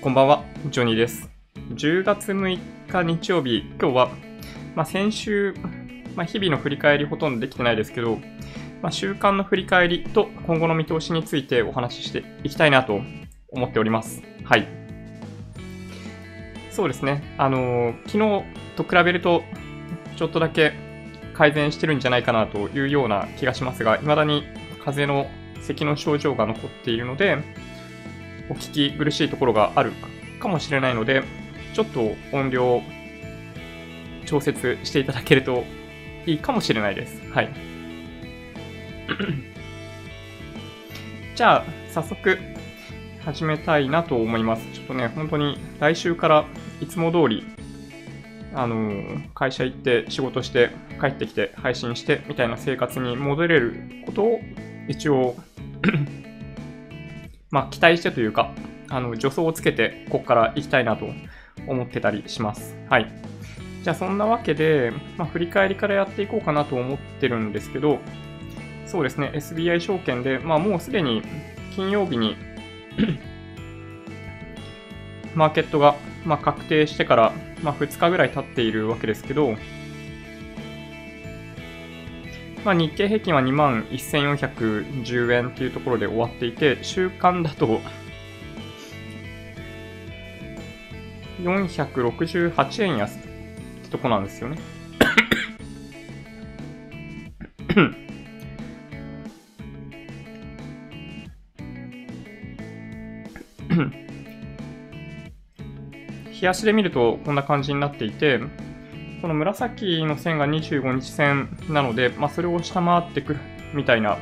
こんばんは、ジョニーです。10月6日日曜日、今日は、まあ、先週、まあ、日々の振り返りほとんどできてないですけど、まあ、週間の振り返りと今後の見通しについてお話ししていきたいなと思っております。はい。そうですね。あのー昨日と比べると、ちょっとだけ改善してるんじゃないかなというような気がしますが、未だに風邪の咳の症状が残っているので、お聞き苦しいところがあるかもしれないので、ちょっと音量調節していただけるといいかもしれないです。はい。じゃあ、早速始めたいなと思います。ちょっとね、本当に来週からいつも通り、あのー会社行って仕事して帰ってきて配信してみたいな生活に戻れることを一応まあ、期待してというか、あの、助走をつけて、ここから行きたいなと思ってたりします。はい。じゃあ、そんなわけで、まあ、振り返りからやっていこうかなと思ってるんですけど、そうですね、SBI 証券で、まあ、もうすでに金曜日に マーケットが、ま、確定してから、ま、2日ぐらい経っているわけですけど、まあ、日経平均は2万1410円っていうところで終わっていて、週間だと468円安ってとこなんですよね。日足で見るとこんな感じになっていて、この紫の線が25日線なので、まあ、それを下回ってくるみたいな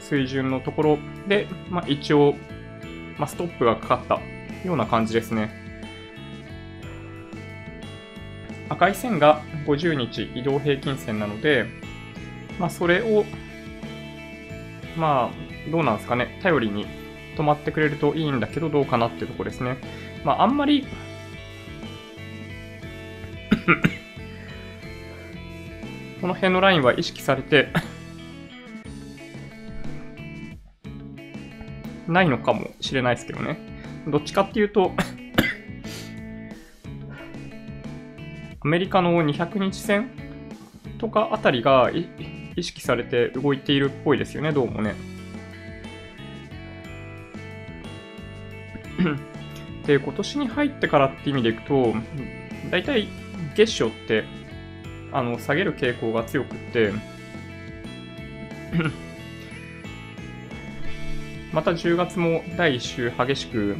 水準のところで、まあ、一応、まあ、ストップがかかったような感じですね。赤い線が50日移動平均線なので、まあ、それを、まあ、どうなんですかね、頼りに止まってくれるといいんだけど、どうかなっていうところですね。まあ、あんまりこの辺のラインは意識されてないのかもしれないですけどね。どっちかっていうとアメリカの200日線とかあたりが意識されて動いているっぽいですよね、どうもね。で、今年に入ってからって意味でいくと、大体月初ってあの下げる傾向が強くって また10月も第1週激しく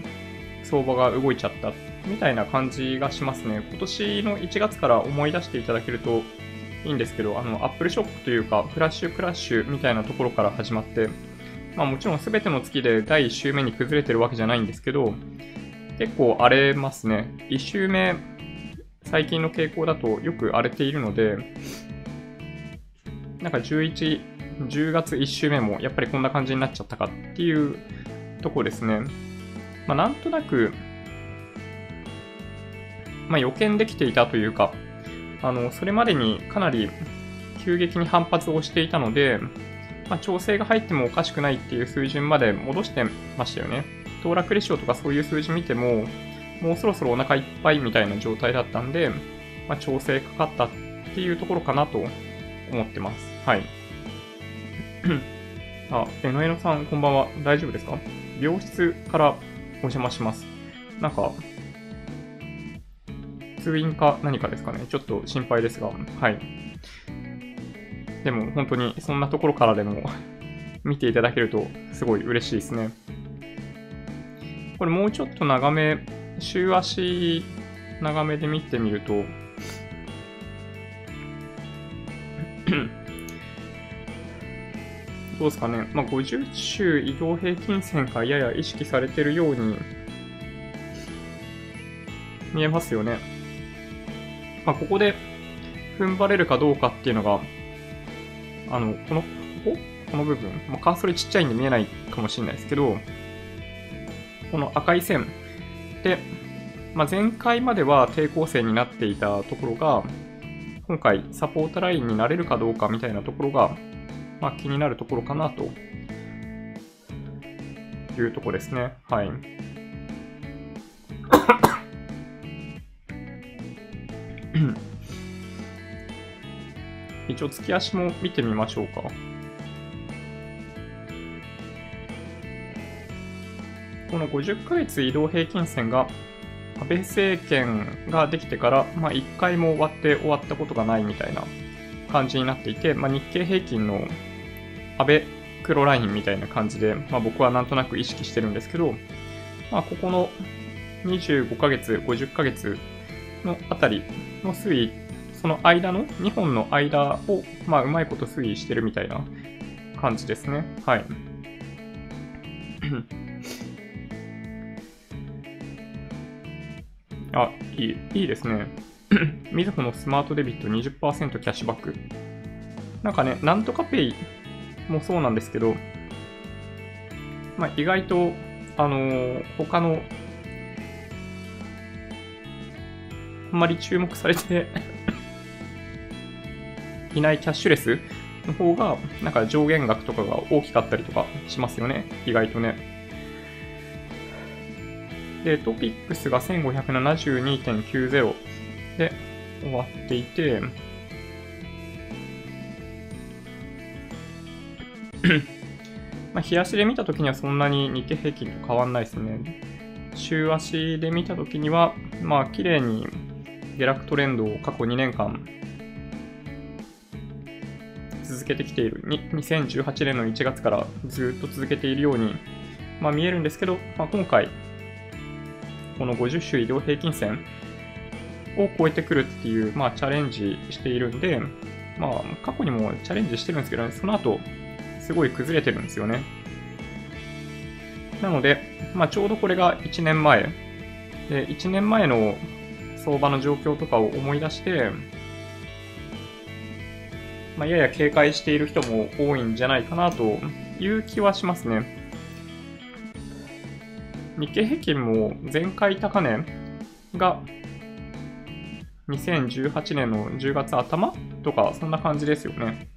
相場が動いちゃったみたいな感じがしますね。今年の1月から思い出していただけるといいんですけど、あの、アップルショックというか、フラッシュクラッシュみたいなところから始まって、まあもちろん全ての月で第1週目に崩れてるわけじゃないんですけど、結構荒れますね。1週目、最近の傾向だとよく荒れているので、なんか11、10月1週目もやっぱりこんな感じになっちゃったかっていうとこですね。まあなんとなく、まあ予見できていたというか、あの、それまでにかなり急激に反発をしていたので、まあ、調整が入ってもおかしくないっていう水準まで戻してましたよね。騰落レシオとかそういう数字見ても、もうそろそろお腹いっぱいみたいな状態だったんで、まあ、調整かかったっていうところかなと思ってます。はい。あ、えのえのさん、こんばんは。大丈夫ですか？病室からお邪魔します。なんか、通院か何かですかね？ちょっと心配ですが、はい。でも本当にそんなところからでも 見ていただけるとすごい嬉しいですね。これもうちょっと長め、週足長めで見てみると、どうですかね。まあ、50週移動平均線がやや意識されてるように見えますよね。まあ、ここで踏ん張れるかどうかっていうのが、あの、この、ここ？この部分、まあ、カーソルちっちゃいんで見えないかもしれないですけど、この赤い線で、まあ、前回までは抵抗性になっていたところが、今回サポートラインになれるかどうかみたいなところが、まあ、気になるところかなというとこですね。はい。一応、突き足も見てみましょうか。この50ヶ月移動平均線が安倍政権ができてから、まあ、1回も終わって終わったことがないみたいな感じになっていて、まあ、日経平均の安倍黒ラインみたいな感じで、まあ、僕はなんとなく意識してるんですけど、まあ、ここの25ヶ月、50ヶ月のあたりの推移、その間の、2本の間を、まあ、うまいこと推移してるみたいな感じですね。はい。あ、いい、いいですね。みずほのスマートデビット20%キャッシュバック。なんかね、なんとかペイもそうなんですけど、まあ、意外と、あのー、他の、あんまり注目されて いないキャッシュレスの方が、なんか上限額とかが大きかったりとかしますよね。意外とね。で、トピックスが1572.90で終わっていて、まあ、日足で見たときにはそんなに日経平均と変わんないですね。週足で見たときには、まあ、綺麗に下落トレンドを過去2年間続けてきている。2018年の1月からずっと続けているように、まあ、見えるんですけど、まあ、今回、この50種移動平均線を超えてくるっていう、まあ、チャレンジしているんで、まあ、過去にもチャレンジしてるんですけどね、その後、すごい崩れてるんですよね。なので、まあ、ちょうどこれが1年前。で、1年前の相場の状況とかを思い出して、まあ、やや警戒している人も多いんじゃないかなという気はしますね。日経平均も前回高値が2018年の10月頭とか、そんな感じですよね。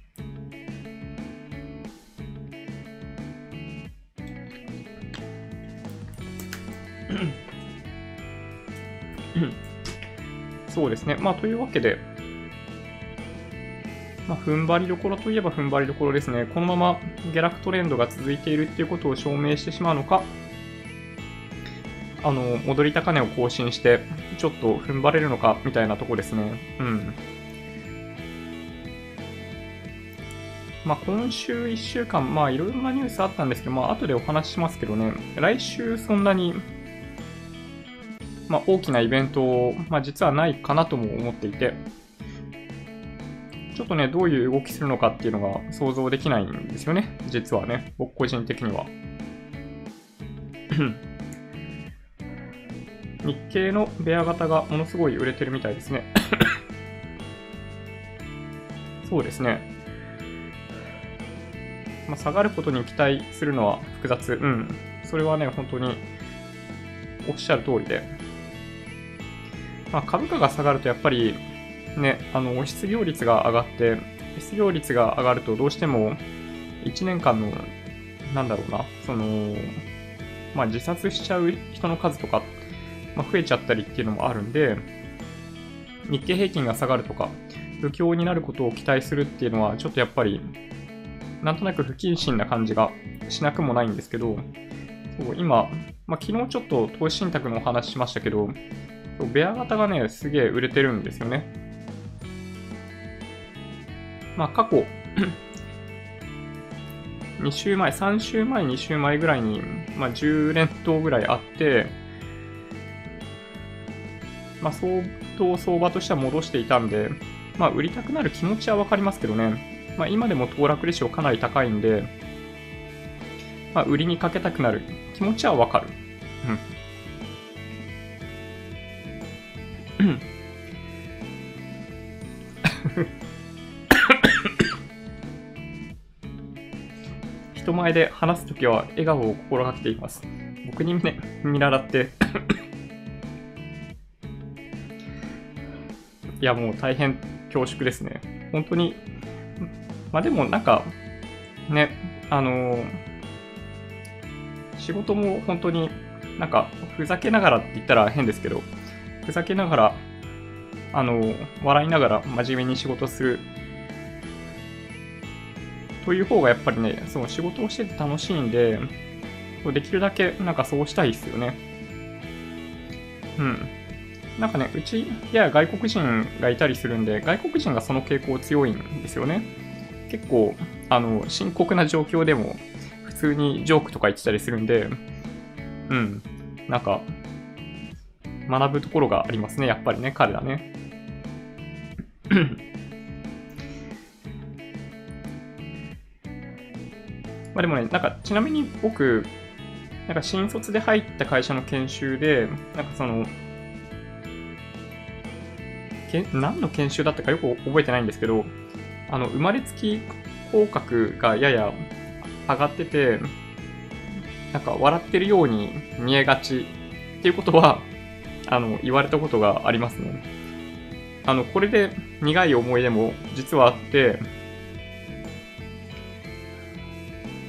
そうですね。まあ、というわけで、まあ、踏ん張りどころといえば踏ん張りどころですね。このまま下落トレンドが続いているっていうことを証明してしまうのか、あの、戻り高値を更新して、ちょっと踏ん張れるのか、みたいなとこですね。うん。まあ、今週1週間、まあ、いろいろなニュースあったんですけど、まあ、後でお話ししますけどね、来週そんなに、まあ、大きなイベント、まあ、実はないかなとも思っていて、ちょっとね、どういう動きするのかっていうのが想像できないんですよね。実はね、僕個人的には。日経のベア型がものすごい売れてるみたいですね。そうですね。まあ、下がることに期待するのは複雑。うん。それはね、本当におっしゃる通りで。まあ、株価が下がるとやっぱりね、あの、失業率が上がって、失業率が上がるとどうしても1年間の、なんだろうな、その、まあ、自殺しちゃう人の数とかまあ、増えちゃったりっていうのもあるんで、日経平均が下がるとか、不況になることを期待するっていうのは、ちょっとやっぱり、なんとなく不謹慎な感じがしなくもないんですけど、そう今、まあ、昨日ちょっと投資信託のお話しましたけど、ベア型がね、すげえ売れてるんですよね。まあ、過去2週前、3週前、2週前ぐらいに、まあ、10連投ぐらいあって、まあ、相当相場としては戻していたんで、まあ、売りたくなる気持ちはわかりますけどね、まあ、今でも騰落レシオかなり高いんで、まあ、売りにかけたくなる気持ちはわかる。うん。人前で話すときは笑顔を心がけています。僕にね、見習っていや、もう大変恐縮ですね。本当に、まあでもなんか、ね、あのー、仕事も本当になんか、ふざけながらって言ったら変ですけど、ふざけながら、あのー、笑いながら真面目に仕事するという方がやっぱりね、その仕事をしてて楽しいんで、できるだけなんかそうしたいですよね。うん。なんかね、うちや外国人がいたりするんで、外国人がその傾向強いんですよね。結構、あの、深刻な状況でも、普通にジョークとか言ってたりするんで、うん。なんか、学ぶところがありますね、やっぱりね、彼らね。まあでもね、なんか、ちなみに僕、なんか新卒で入った会社の研修で、なんかその、け何の研修だったかよく覚えてないんですけど、あの、生まれつき口角がやや上がってて、なんか笑ってるように見えがちっていうことは、あの、言われたことがありますね。あの、これで苦い思い出も実はあって、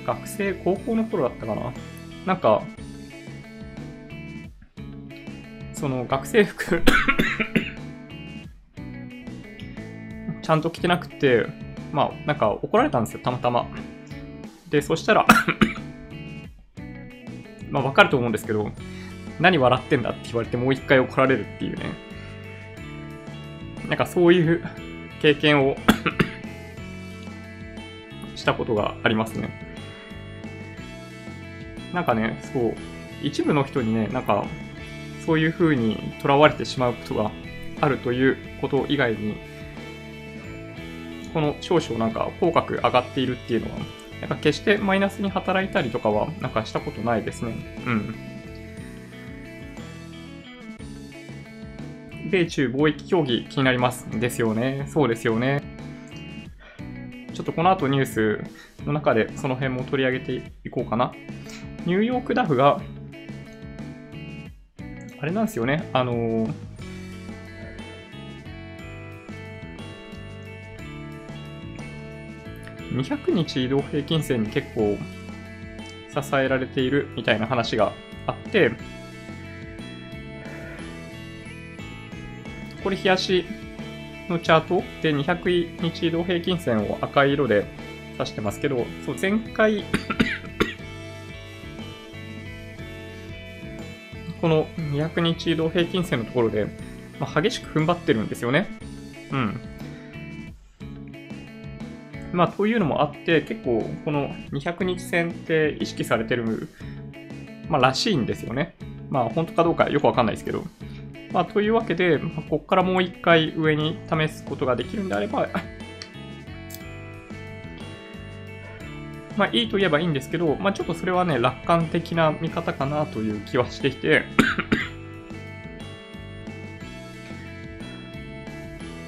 学生、高校の頃だったかななんか、その学生服ちゃんと着てなくて、まあ、なんか怒られたんですよ、たまたま。で、そしたら まあ、わかると思うんですけど、何笑ってんだって言われてもう一回怒られるっていうね。なんかそういう 経験を したことがありますね。なんかね、そう、一部の人にね、なんか、そういう風に囚われてしまうことがあるということ以外に、この少々なんか口角上がっているっていうのは、なんか決してマイナスに働いたりとかはなんかしたことないですね。うん。米中貿易協議気になります。ですよね。そうですよね。ちょっとこの後ニュースの中でその辺も取り上げていこうかな。ニューヨークダフが、あれなんですよね。あのー、200日移動平均線に結構支えられているみたいな話があって、これ、冷やしのチャートで200日移動平均線を赤い色で指してますけど、そう前回 この200日移動平均線のところで、まあ、激しく踏ん張ってるんですよね。うん。まあ、というのもあって、結構この200日線って意識されてる、まあ、らしいんですよね。まあ、本当かどうかよくわかんないですけど。まあ、というわけで、まあ、ここからもう一回上に試すことができるんであれば、まあいいと言えばいいんですけど、まあちょっとそれはね、楽観的な見方かなという気はしていて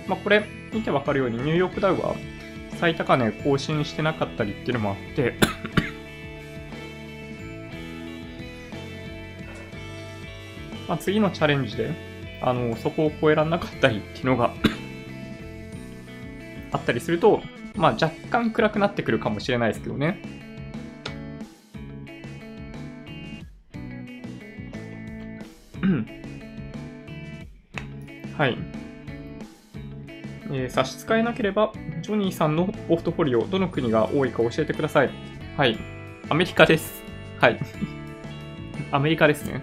まあこれ見てわかるようにニューヨークダウは最高値更新してなかったりっていうのもあってまあ次のチャレンジで、あの、そこを超えられなかったりっていうのがあったりすると、まあ若干暗くなってくるかもしれないですけどね。はい。えー、差し支えなければ、ジョニーさんのポートフォリオ、どの国が多いか教えてください。はい。アメリカです。はい。アメリカですね。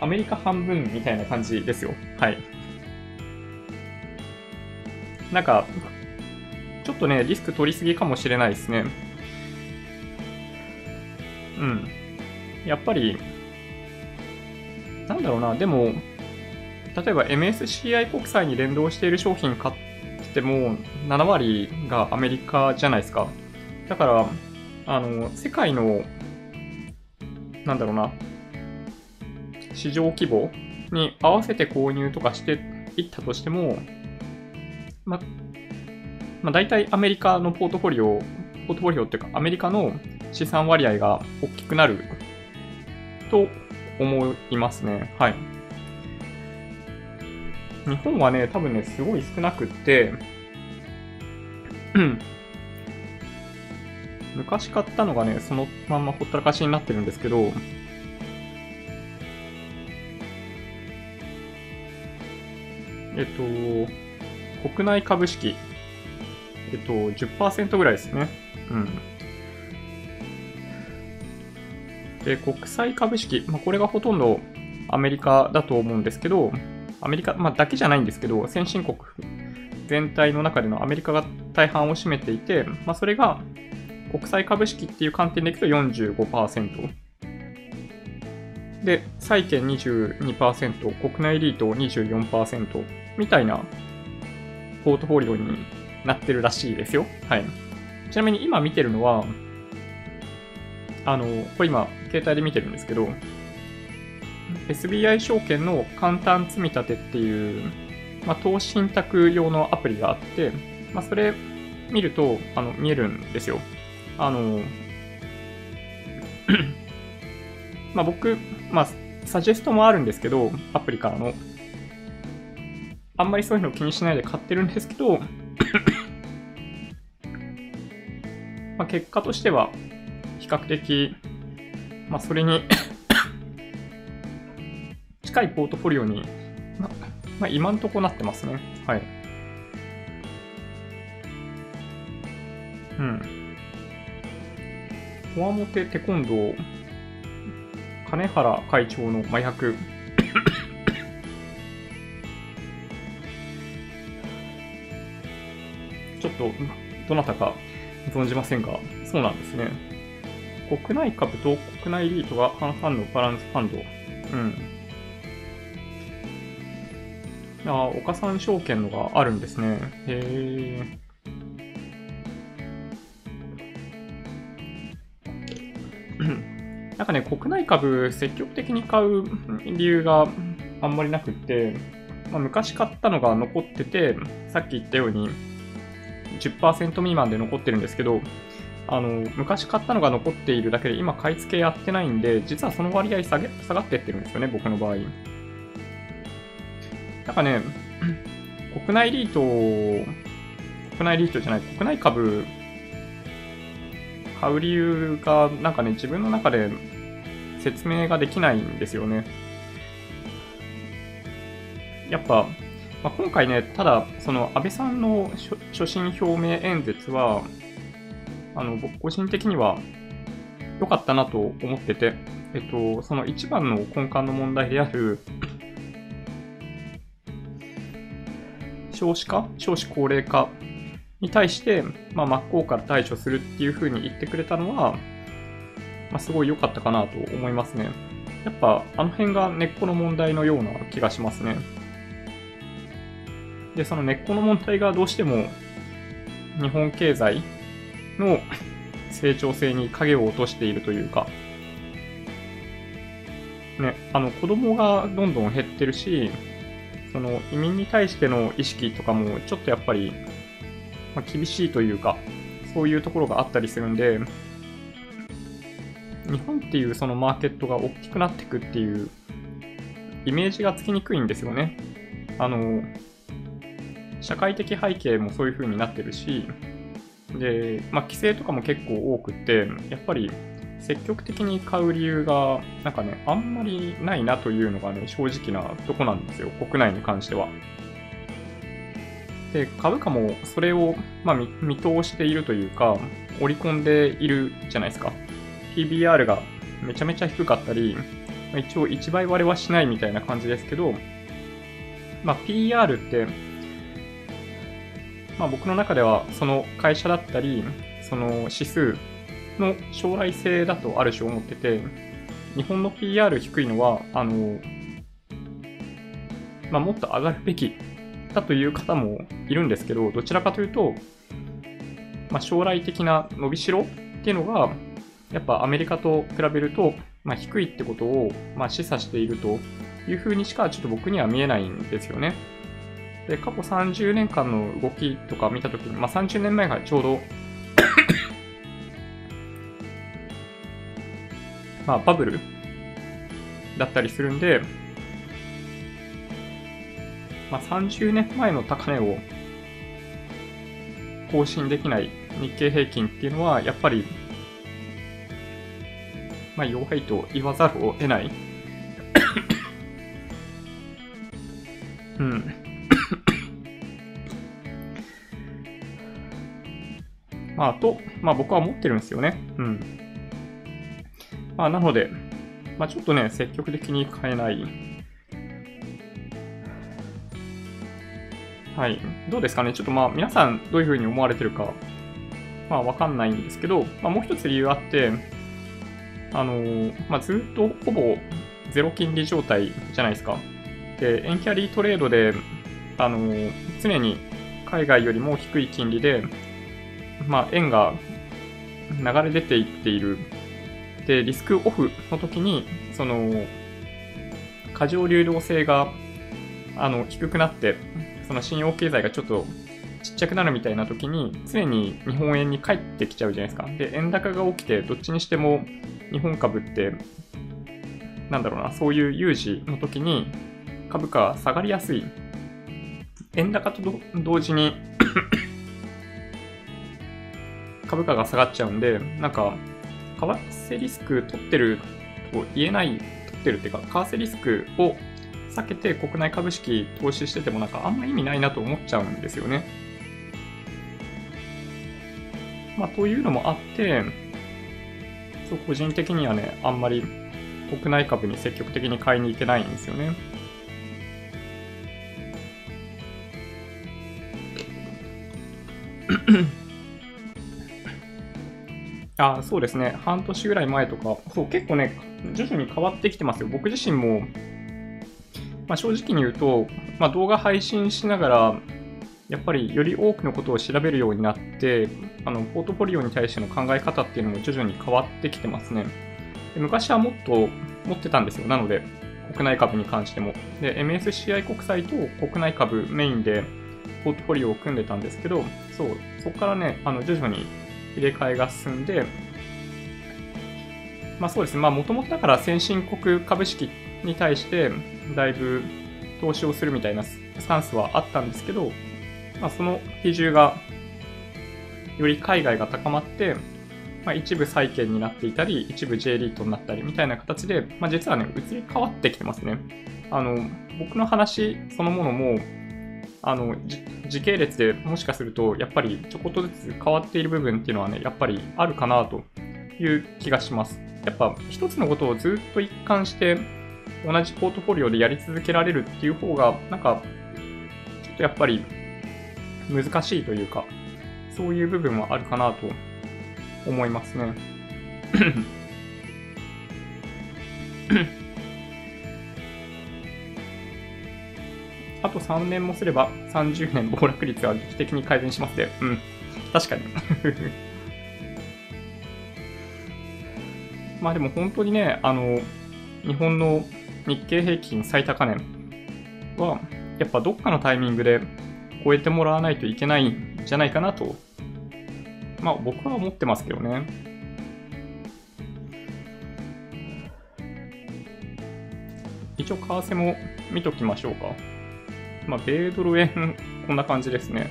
アメリカ半分みたいな感じですよ。はい。なんか、ちょっとね、リスク取りすぎかもしれないですね。うん。やっぱり、なんだろうな、でも、例えば MSCI 国債に連動している商品買っても7割がアメリカじゃないですか。だから、あの、世界の、なんだろうな、市場規模に合わせて購入とかしていったとしても、ま、まあ、大体アメリカのポートフォリオ、ポートフォリオっていうか、アメリカの資産割合が大きくなると思いますね。はい。日本はね、多分ね、すごい少なくって、昔買ったのがね、そのまんまほったらかしになってるんですけど、えっと、国内株式えっと、10%ぐらいですね。うん。で、国際株式、まあ、これがほとんどアメリカだと思うんですけど、アメリカ、まあ、だけじゃないんですけど、先進国全体の中でのアメリカが大半を占めていて、まあ、それが国際株式っていう観点でいくと45%。で、債券22%、国内リート24%みたいなポートフォリオになってるらしいですよ。はい。ちなみに今見てるのは、あの、これ今、携帯で見てるんですけど、SBI 証券の簡単積み立てっていう、まあ、投資信託用のアプリがあって、まあ、それ見ると、あの、見えるんですよ。あの、まあ僕、まあ、サジェストもあるんですけど、アプリからの。あんまりそういうの気にしないで買ってるんですけど まあ結果としては、比較的、まあそれに近いポートフォリオに、ままあ、今んとこなってますね。はい。うん。コアモテテコンドー、金原会長の麻薬。ちょっと、どなたか存じませんが、そうなんですね。国内株と国内リートが半々のバランスファンド。うん。あ、岡三証券のがあるんですね。へえ。なんかね、国内株積極的に買う理由があんまりなくって、まあ、昔買ったのが残ってて、さっき言ったように10%未満で残ってるんですけど、あの、昔買ったのが残っているだけで今買い付けやってないんで、実はその割合下げ下がってってるんですよね、僕の場合。なんかね、国内リート、国内リートじゃない、国内株買う理由が、なんかね、自分の中で説明ができないんですよね。やっぱ、まあ、今回ね、ただ、その安倍さんの所信表明演説は、あの、僕個人的には良かったなと思ってて、えっと、その一番の根幹の問題である、少子化少子高齢化に対して、まあ、真っ向から対処するっていうふうに言ってくれたのは、まあ、すごい良かったかなと思いますね。やっぱ、あの辺が根っこの問題のような気がしますね。で、その根っこの問題がどうしても、日本経済の成長性に影を落としているというか、ね、あの、子供がどんどん減ってるし、その移民に対しての意識とかもちょっとやっぱりまあ、厳しいというか、そういうところがあったりするんで、日本っていうそのマーケットが大きくなっていくっていうイメージがつきにくいんですよね。あの、社会的背景もそういう風になってるし、で、まあ、規制とかも結構多くって、やっぱり積極的に買う理由が、なんかね、あんまりないなというのがね、正直なとこなんですよ、国内に関しては。で、株価もそれを、まあ、見通しているというか、織り込んでいるじゃないですか。PBR がめちゃめちゃ低かったり、一応1倍割れはしないみたいな感じですけど、まあ、PR って、まあ、僕の中ではその会社だったり、その指数の将来性だとある種思ってて、日本の PR 低いのは、あの、まあ、もっと上がるべきだという方もいるんですけど、どちらかというと、まあ、将来的な伸びしろっていうのが、やっぱアメリカと比べると、まあ、低いってことを、まあ、示唆しているというふうにしかちょっと僕には見えないんですよね。で、過去30年間の動きとか見たときに、まあ、30年前がちょうどまあ、バブルだったりするんで、まあ、30年前の高値を更新できない日経平均っていうのは、やっぱり、まあ、弱いと言わざるを得ない。うん。ままあ、と、まあ僕は思ってるんですよね。うん。まあなので、まあちょっとね、積極的に買えない。はい。どうですかね？ちょっとまあ皆さんどういうふうに思われてるか、まあわかんないんですけど、まあもう一つ理由あって、あのー、まあずっとほぼゼロ金利状態じゃないですか。で、円キャリートレードで、あのー、常に海外よりも低い金利で、まあ、円が流れ出ていっている。で、リスクオフの時に、その、過剰流動性が、あの、低くなって、その信用経済がちょっとちっちゃくなるみたいな時に、常に日本円に返ってきちゃうじゃないですか。で、円高が起きて、どっちにしても日本株って、なんだろうな、そういう有事の時に株価下がりやすい円高と同時に 株価が下がっちゃうんで、なんか、為替リスク取ってると言えない、取ってるっていうか、為替リスクを避けて国内株式投資しててもなんかあんま意味ないなと思っちゃうんですよね。まあ、というのもあって、そう個人的にはね、あんまり国内株に積極的に買いに行けないんですよね。あそうですね。半年ぐらい前とか、そう、結構ね、徐々に変わってきてますよ。僕自身も、まあ、正直に言うと、まあ、動画配信しながら、やっぱりより多くのことを調べるようになって、あの、ポートフォリオに対しての考え方っていうのも徐々に変わってきてますね。で昔はもっと持ってたんですよ。なので、国内株に関しても。で、MSCI 国債と国内株メインでポートフォリオを組んでたんですけど、そう、そこからね、あの徐々に入れ替えが進んで、まあそうですね、まあもともとだから先進国株式に対してだいぶ投資をするみたいなスタンスはあったんですけど、まあその比重がより海外が高まって、まあ、一部債券になっていたり、一部 J リートになったりみたいな形で、まあ、実はね、移り変わってきてますね。あの、僕の話そのものも、あの、時系列でもしかすると、やっぱりちょこっとずつ変わっている部分っていうのはね、やっぱりあるかなという気がします。やっぱ一つのことをずっと一貫して同じポートフォリオでやり続けられるっていう方が、なんか、ちょっとやっぱり難しいというか、そういう部分はあるかなと思いますね。と3年もすれば30年暴落率は劇的に改善しますね。うん。確かに。まあでも本当にね、あの、日本の日経平均最高値は、やっぱどっかのタイミングで超えてもらわないといけないんじゃないかなと、まあ僕は思ってますけどね。一応為替も見ときましょうか。まあ、米ドル円、こんな感じですね。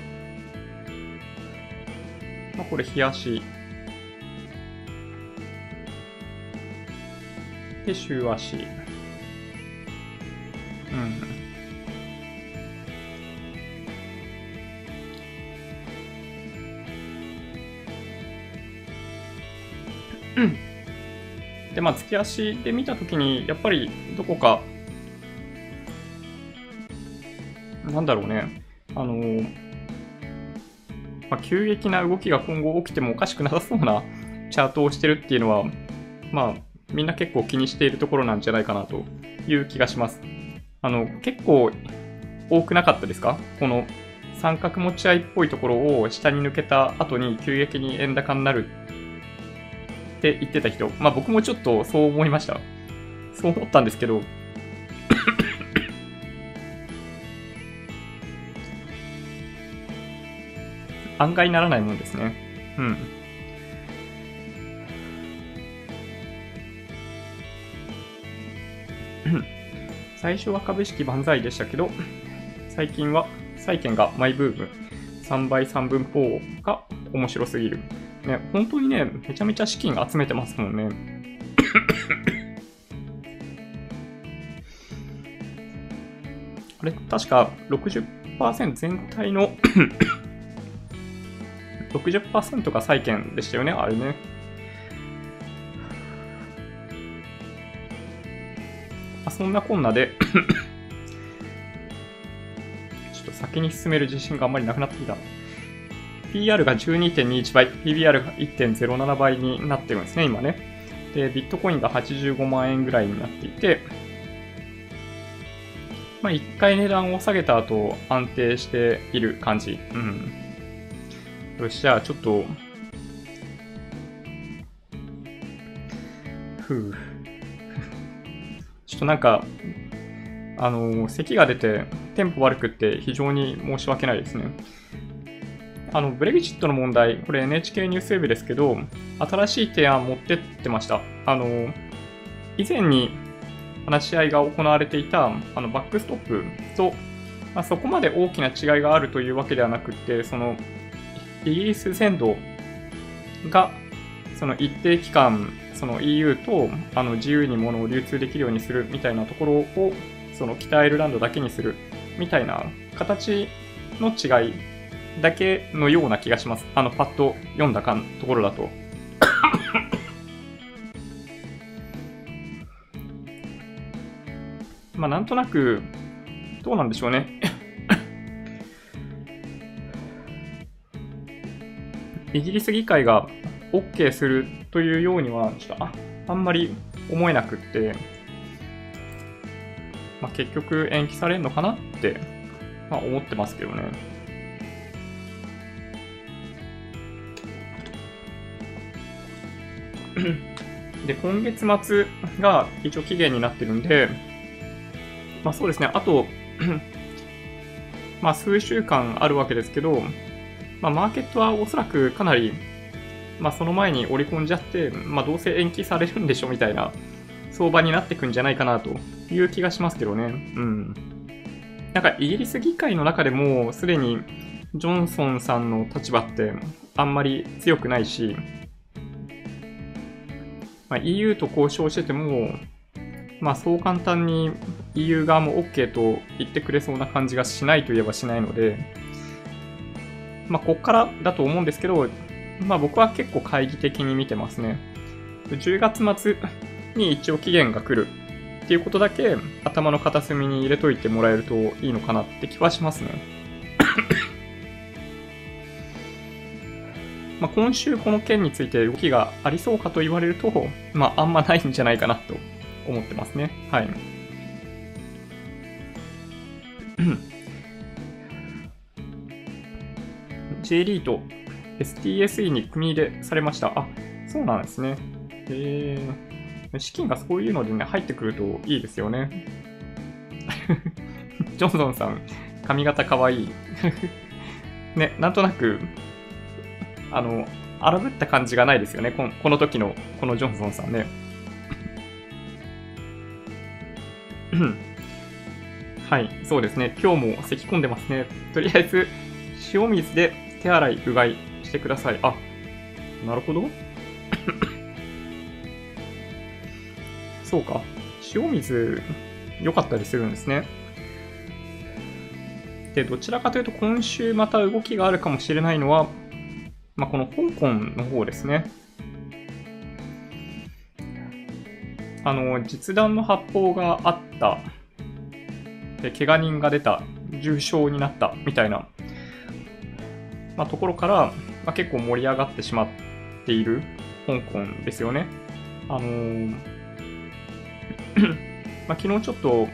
まあ、これ、冷やし。で、週足。うん。うん。で、まあ、月足で見たときに、やっぱりどこかなんだろうね、あのー、まあ、急激な動きが今後起きてもおかしくなさそうな チャートをしてるっていうのは、まあ、みんな結構気にしているところなんじゃないかなという気がします。あの、結構多くなかったですか？この三角持ち合いっぽいところを下に抜けた後に急激に円高になるって言ってた人。まあ僕もちょっとそう思いました。そう思ったんですけど、案外ならないもんですね。うん。最初は株式万歳でしたけど、最近は債券がマイブーム、3倍3分法が面白すぎる。ね、本当にね、めちゃめちゃ資金集めてますもんね。あれ、確か60%全体の60%が債券でしたよね、あれね。あそんなこんなで ちょっと先に進める自信があんまりなくなってきた。PR が12.21倍、PBR が1.07倍になってるんですね、今ね。で、ビットコインが85万円ぐらいになっていて、まあ、一回値段を下げた後、安定している感じ。うん。よし、じゃあ、ちょっと、ふう。ちょっとなんか、あの、咳が出て、テンポ悪くって非常に申し訳ないですね。あの、ブレグジットの問題、これ NHK ニュースウェブですけど、新しい提案持ってってました。あの、以前に話し合いが行われていたあのバックストップと、まあ、そこまで大きな違いがあるというわけではなくて、その、イギリス全土が、その一定期間、その EU とあの自由に物を流通できるようにするみたいなところを、その北アイルランドだけにするみたいな形の違いだけのような気がします。あの、パッと読んだかんところだと。まあ、なんとなく、どうなんでしょうね。イギリス議会が OK するというようには、ちょっとああんまり思えなくって、まあ、結局延期されるのかなって、まあ、思ってますけどね。で、今月末が一応期限になってるんで、まあそうですね、あとまあ数週間あるわけですけど、まあマーケットはおそらくかなり、まあその前に織り込んじゃって、まあどうせ延期されるんでしょみたいな相場になってくんじゃないかなという気がしますけどね。うん。なんかイギリス議会の中でもすでにジョンソンさんの立場ってあんまり強くないし、まあ、EU と交渉してても、まあ、そう簡単に EU 側も OK と言ってくれそうな感じがしないといえばしないので、まあ、こっからだと思うんですけど、まあ、僕は結構懐疑的に見てますね。10月末に一応期限が来るっていうことだけ頭の片隅に入れといてもらえるといいのかなって気はしますね。まあ、今週この件について動きがありそうかと言われると、まあ、あんまないんじゃないかなと思ってますね。はい。J リート STSE に組み入れされました。あ、そうなんですね。えー、資金がそういうのでね、入ってくるといいですよね。ジョンソンさん、髪型かわいい。ね、なんとなく、あの、荒ぶった感じがないですよね。このこの時の、このジョンソンさんね。はい、そうですね。今日も咳き込んでますね。とりあえず、塩水で手洗い、うがいしてください。あ、なるほど。そうか。塩水、良かったりするんですね。で、どちらかというと今週また動きがあるかもしれないのは、まあ、この香港の方ですね。あの、実弾の発砲があった、で、怪我人が出た、重傷になったみたいな、まあ、ところから、まあ、結構盛り上がってしまっている香港ですよね。あのー まあ、昨日ちょっと、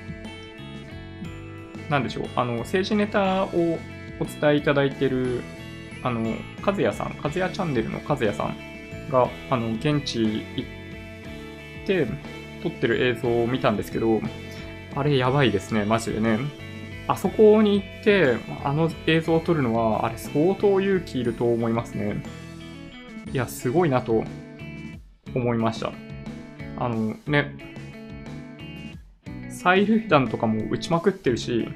なんでしょう、あの、政治ネタをお伝えいただいているあの、和也さん、和也チャンネルの和也さんが、あの、現地行って撮ってる映像を見たんですけど、あれやばいですね、マジでね。あそこに行って、あの映像を撮るのは、あれ相当勇気いると思いますね。いや、すごいなと思いました。あのね、催涙弾とかも撃ちまくってるし、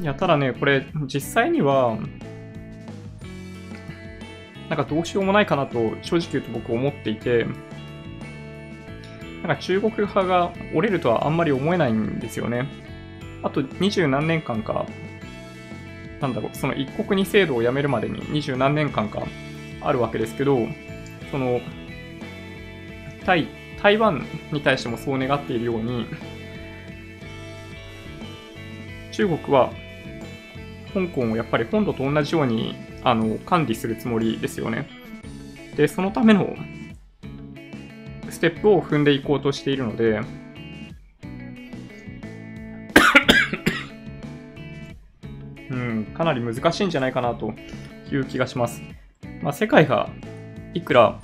いや、ただね、これ、実際には、なんかどうしようもないかなと、正直言うと僕思っていて、なんか中国派が折れるとはあんまり思えないんですよね。あと二十何年間か、なんだろう、その一国二制度をやめるまでに二十何年間かあるわけですけど、その、対、台湾に対してもそう願っているように、中国は香港をやっぱり本土と同じようにあの管理するつもりですよね。で、そのためのステップを踏んでいこうとしているので、うん、かなり難しいんじゃないかなという気がします。まあ、世界がいくら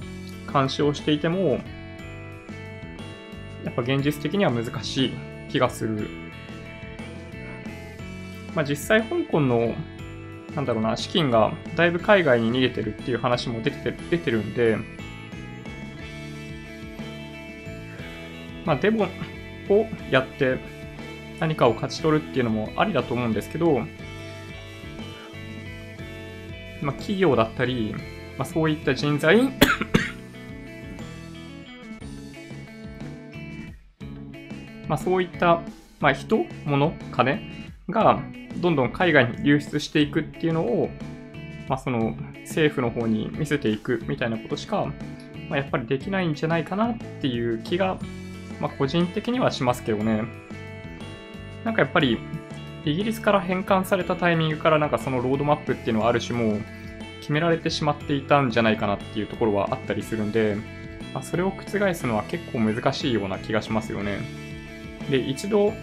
監視をしていても、やっぱ現実的には難しい気がする。まあ、実際香港の、なんだろうな、資金がだいぶ海外に逃げてるっていう話も出て出てるんで、まあ、デモをやって何かを勝ち取るっていうのもありだと思うんですけど、まあ、企業だったり、まあ、そういった人材 まあ、そういった、まあ、人、物、金がどんどん海外に流出していくっていうのを、まあ、その政府の方に見せていくみたいなことしか、まあ、やっぱりできないんじゃないかなっていう気が、まあ、個人的にはしますけどね。なんかやっぱりイギリスから返還されたタイミングからなんかそのロードマップっていうのはある種もう決められてしまっていたんじゃないかなっていうところはあったりするんで、まあ、それを覆すのは結構難しいような気がしますよね。で、一度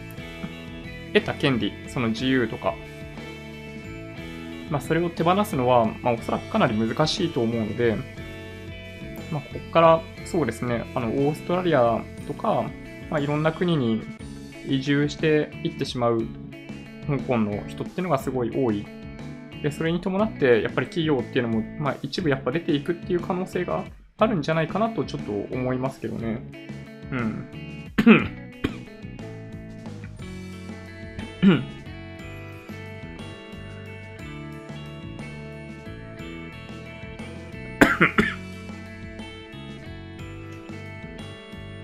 得た権利、その自由とか、まあ、それを手放すのは、まあ、おそらくかなり難しいと思うので、まあ、ここからそうですね、あのオーストラリアとか、まあ、いろんな国に移住していってしまう香港の人っていうのがすごい多い。で、それに伴って、やっぱり企業っていうのも、まあ、一部やっぱ出ていくっていう可能性があるんじゃないかなとちょっと思いますけどね。うん。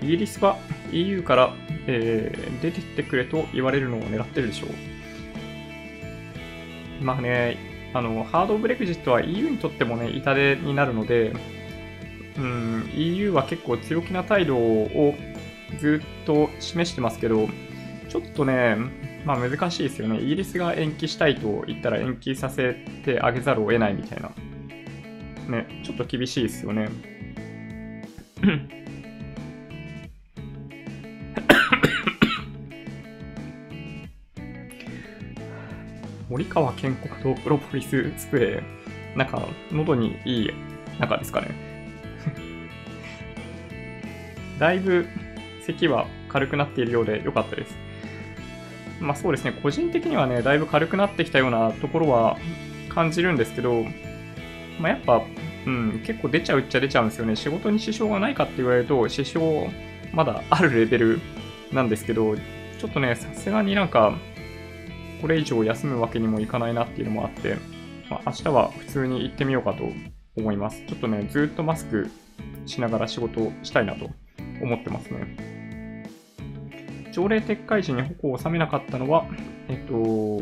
イギリスは EU から、えー、出てってくれと言われるのを狙ってるでしょう。まあね、あの、ハードブレグジットは EU にとってもね、痛手になるので、うん、EU は結構強気な態度をずっと示してますけど、ちょっとね、まあ難しいですよね。イギリスが延期したいと言ったら延期させてあげざるを得ないみたいな。ね、ちょっと厳しいですよね。森川健康とプロポリススプレー、なんか喉にいい中ですかね。だいぶ咳は軽くなっているようで良かったです。まあそうですね、個人的にはね、だいぶ軽くなってきたようなところは感じるんですけど、まあやっぱ、うん、結構出ちゃうっちゃ出ちゃうんですよね。仕事に支障がないかって言われると、支障まだあるレベルなんですけど、ちょっとね、さすがになんか、これ以上休むわけにもいかないなっていうのもあって、まあ、明日は普通に行ってみようかと思います。ちょっとね、ずっとマスクしながら仕事をしたいなと思ってますね。条例撤回時に矛を収めなかったのは、えっと、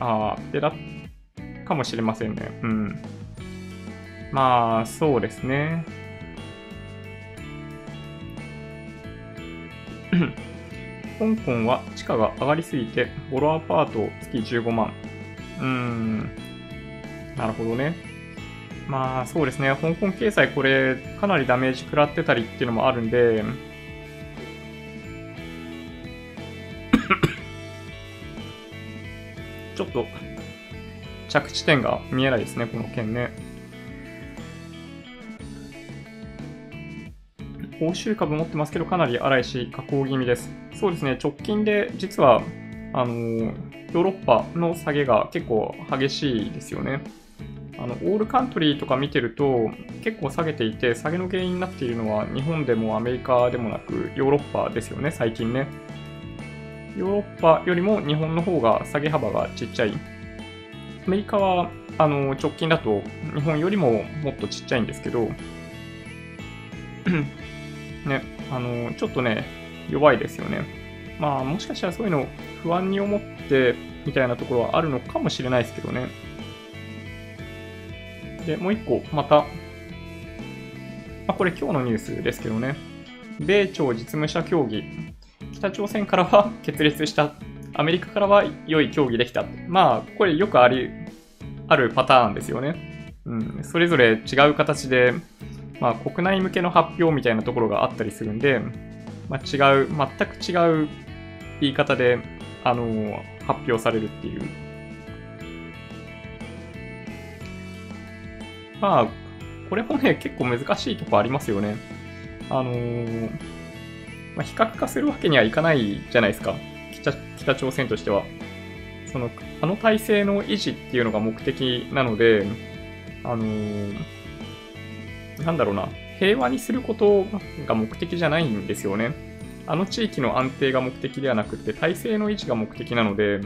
ああ、でだかもしれませんね。うん。まあ、そうですね。香港は地価が上がりすぎて、ボロアパート月15万。うーん。なるほどね。まあそうですね、香港経済これかなりダメージ食らってたりっていうのもあるんで、ちょっと着地点が見えないですね、この件ね。欧州株持ってますけど、かなり荒いし、下降気味です。そうですね、直近で実は、あの、ヨーロッパの下げが結構激しいですよね。あの、オールカントリーとか見てると、結構下げていて、下げの原因になっているのは、日本でもアメリカでもなく、ヨーロッパですよね、最近ね。ヨーロッパよりも日本の方が下げ幅がちっちゃい。アメリカは、あの、直近だと日本よりももっとちっちゃいんですけど、ね、あの、ちょっとね、弱いですよね。まあ、もしかしたらそういうの不安に思ってみたいなところはあるのかもしれないですけどね。で、もう一個、また、まあ、これ今日のニュースですけどね。米朝実務者協議。北朝鮮からは決裂した。アメリカからは良い協議できた。まあ、これよくあり、あるパターンですよね。うん。それぞれ違う形で、まあ、国内向けの発表みたいなところがあったりするんで、まあ、違う、全く違う言い方で、あの、発表されるっていう。まあ、これもね、結構難しいとこありますよね。あのー、まあ、比較化するわけにはいかないじゃないですか。北北朝鮮としては。その、あの体制の維持っていうのが目的なので、あのー、なんだろうな、平和にすることが目的じゃないんですよね。あの地域の安定が目的ではなくて、体制の維持が目的なので、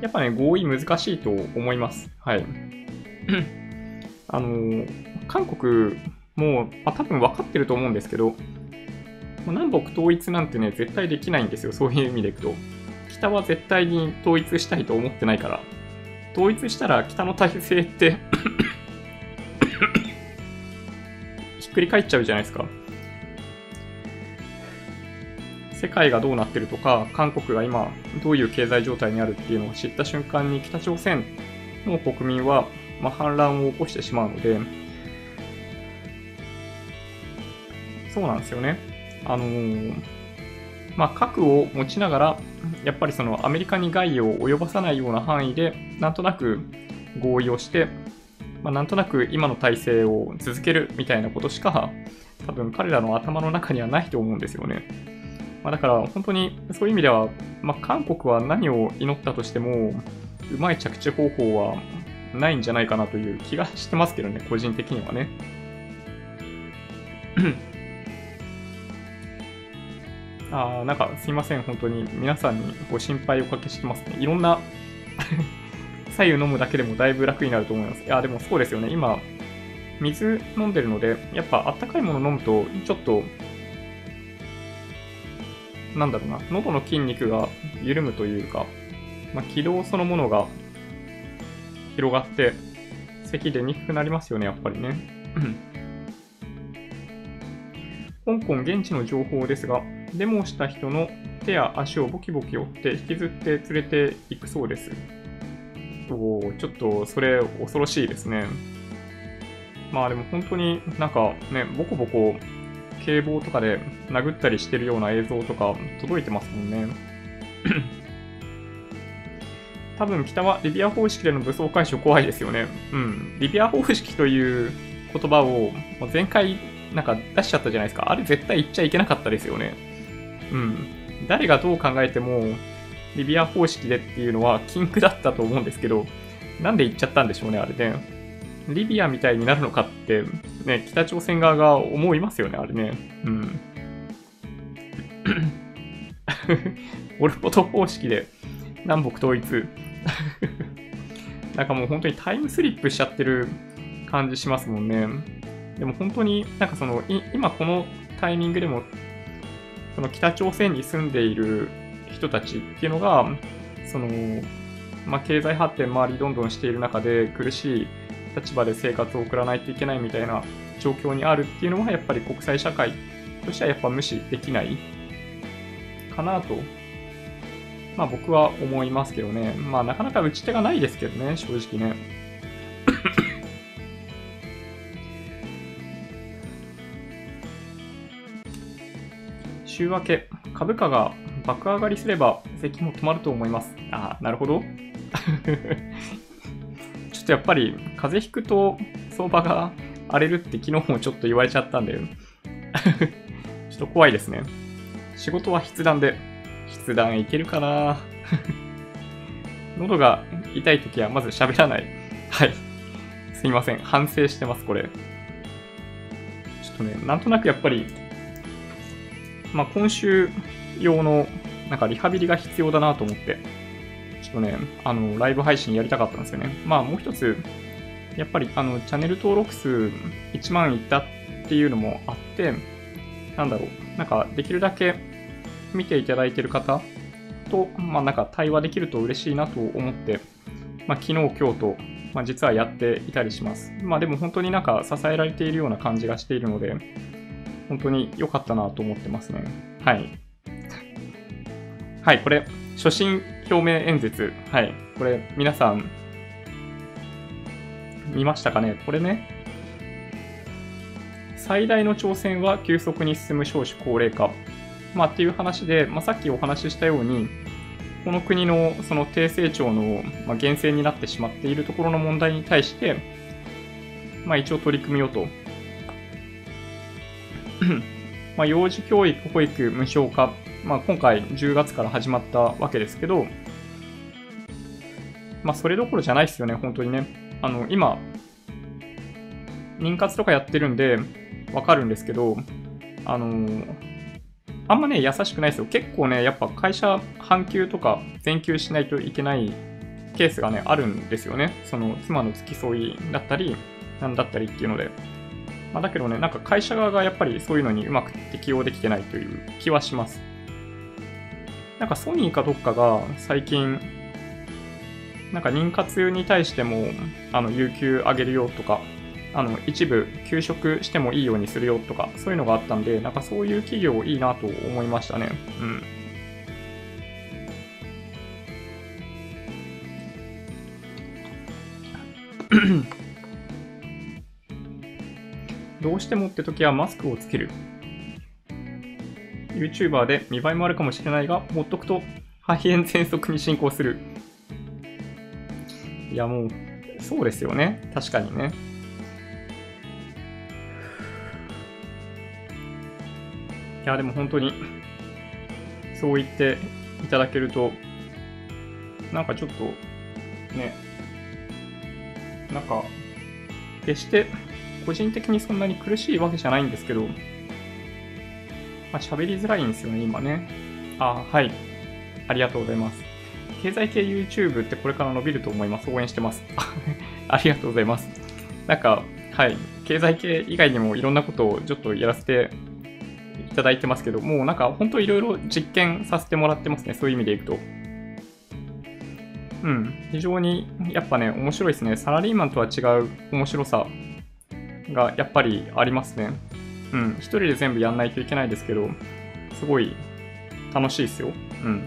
やっぱね、合意難しいと思います。はい。あの、韓国も、まあ、多分分かってると思うんですけど、南北統一なんてね、絶対できないんですよ。そういう意味でいくと。北は絶対に統一したいと思ってないから。統一したら北の体制ってくり返っちゃうじゃないですか。世界がどうなってるとか、韓国が今どういう経済状態にあるっていうのを知った瞬間に北朝鮮の国民は、まあ、反乱を起こしてしまうので、そうなんですよね。あのー、まあ、核を持ちながら、やっぱりそのアメリカに害を及ぼさないような範囲で、なんとなく合意をして、まあ、なんとなく今の体制を続けるみたいなことしか、多分彼らの頭の中にはないと思うんですよね。まあ、だから本当にそういう意味では、まあ、韓国は何を祈ったとしても、うまい着地方法はないんじゃないかなという気がしてますけどね、個人的にはね。ああなんかすいません、本当に皆さんにご心配おかけしてますね。いろんな左右飲むだけでもだいぶ楽になると思います。いや、でもそうですよね。今、水飲んでるので、やっぱあったかいもの飲むと、ちょっとなんだろうな、喉の筋肉が緩むというか、まあ、軌道そのものが広がって、咳出にくくなりますよね、やっぱりね。香港現地の情報ですが、デモをした人の手や足をボキボキ折って引きずって連れていくそうです。おちょっとそれ恐ろしいですね。まあでも本当になんかね、ボコボコ警棒とかで殴ったりしてるような映像とか届いてますもんね。多分北はリビア方式での武装解消怖いですよね。うん。リビア方式という言葉を前回なんか出しちゃったじゃないですか。あれ絶対言っちゃいけなかったですよね。うん。誰がどう考えてもリビア方式でっていうのは禁句だったと思うんですけど、なんで言っちゃったんでしょうね、あれね。リビアみたいになるのかって、ね、北朝鮮側が思いますよね、あれね。うん。オルポト方式で南北統一 なんかもう本当にタイムスリップしちゃってる感じしますもんね。でも本当になんかその、今このタイミングでも、その北朝鮮に住んでいる人たちっていうのが、その、まあ、経済発展周りどんどんしている中で苦しい立場で生活を送らないといけないみたいな状況にあるっていうのはやっぱり国際社会としてはやっぱ無視できないかなと、まあ僕は思いますけどね。まあなかなか打ち手がないですけどね、正直ね。週明け、株価が爆上がりすれば、席も止まると思います。あ、なるほど。ちょっとやっぱり風邪ひくと相場が荒れるって昨日もちょっと言われちゃったんで ちょっと怖いですね。仕事は筆談で。筆談いけるかな 喉が痛い時はまず喋らない。はい。すいません。反省してます、これ。ちょっとね、なんとなくやっぱり、まあ今週用のなんかリハビリが必要だなと思って、ちょっとね、あの、ライブ配信やりたかったんですよね。まあ、もう一つ、やっぱり、あの、チャンネル登録数1万いったっていうのもあって、なんだろう、なんか、できるだけ見ていただいてる方と、まあなんか対話できると嬉しいなと思って、まあ昨日、今日と、まあ実はやっていたりします。まあでも本当になんか支えられているような感じがしているので、本当に良かったなと思ってますね。はい。はい、これ、初心表明演説。はい、これ皆さん、見ましたかね？これね、最大の挑戦は急速に進む少子高齢化。まあっていう話で、まあ、さっきお話ししたように、この国のその低成長の、まあ、源泉になってしまっているところの問題に対して、まあ一応取り組みようと。まあ幼児教育、保育、無償化。まあ今回10月から始まったわけですけど、まあそれどころじゃないですよね、本当にね。あの、今、妊活とかやってるんで、わかるんですけど、あのあんまね、優しくないですよ。結構ね、やっぱ会社半休とか全休しないといけないケースがね、あるんですよね。その妻の付き添いだったり、なんだったりっていうので。まあ、だけどね、なんか会社側がやっぱりそういうのにうまく適用できてないという気はします。なんかソニーかどっかが最近、なんか妊活に対しても、あの、有給あげるよとか、あの、一部休職してもいいようにするよとか、そういうのがあったんで、なんかそういう企業いいなと思いましたね。うん。うしてもって時はマスクをつける。YouTuber で見栄えもあるかもしれないが、ほっとくと肺炎喘息に進行する。いやもう、そうですよね。確かにね。いや、でも本当に、そう言っていただけると、なんかちょっと、ね、なんか、決して個人的にそんなに苦しいわけじゃないんですけど、まあ、喋りづらいんですよね、今ね。あ、はい。ありがとうございます。経済系 YouTube ってこれから伸びると思います。応援してます。ありがとうございます。なんか、はい。経済系以外にもいろんなことをちょっとやらせていただいてますけど、もうなんか本当いろいろ実験させてもらってますね。そういう意味でいくと。うん。非常にやっぱね、面白いですね。サラリーマンとは違う面白さがやっぱりありますね。うん。一人で全部やんないといけないですけど、すごい楽しいですよ。うん。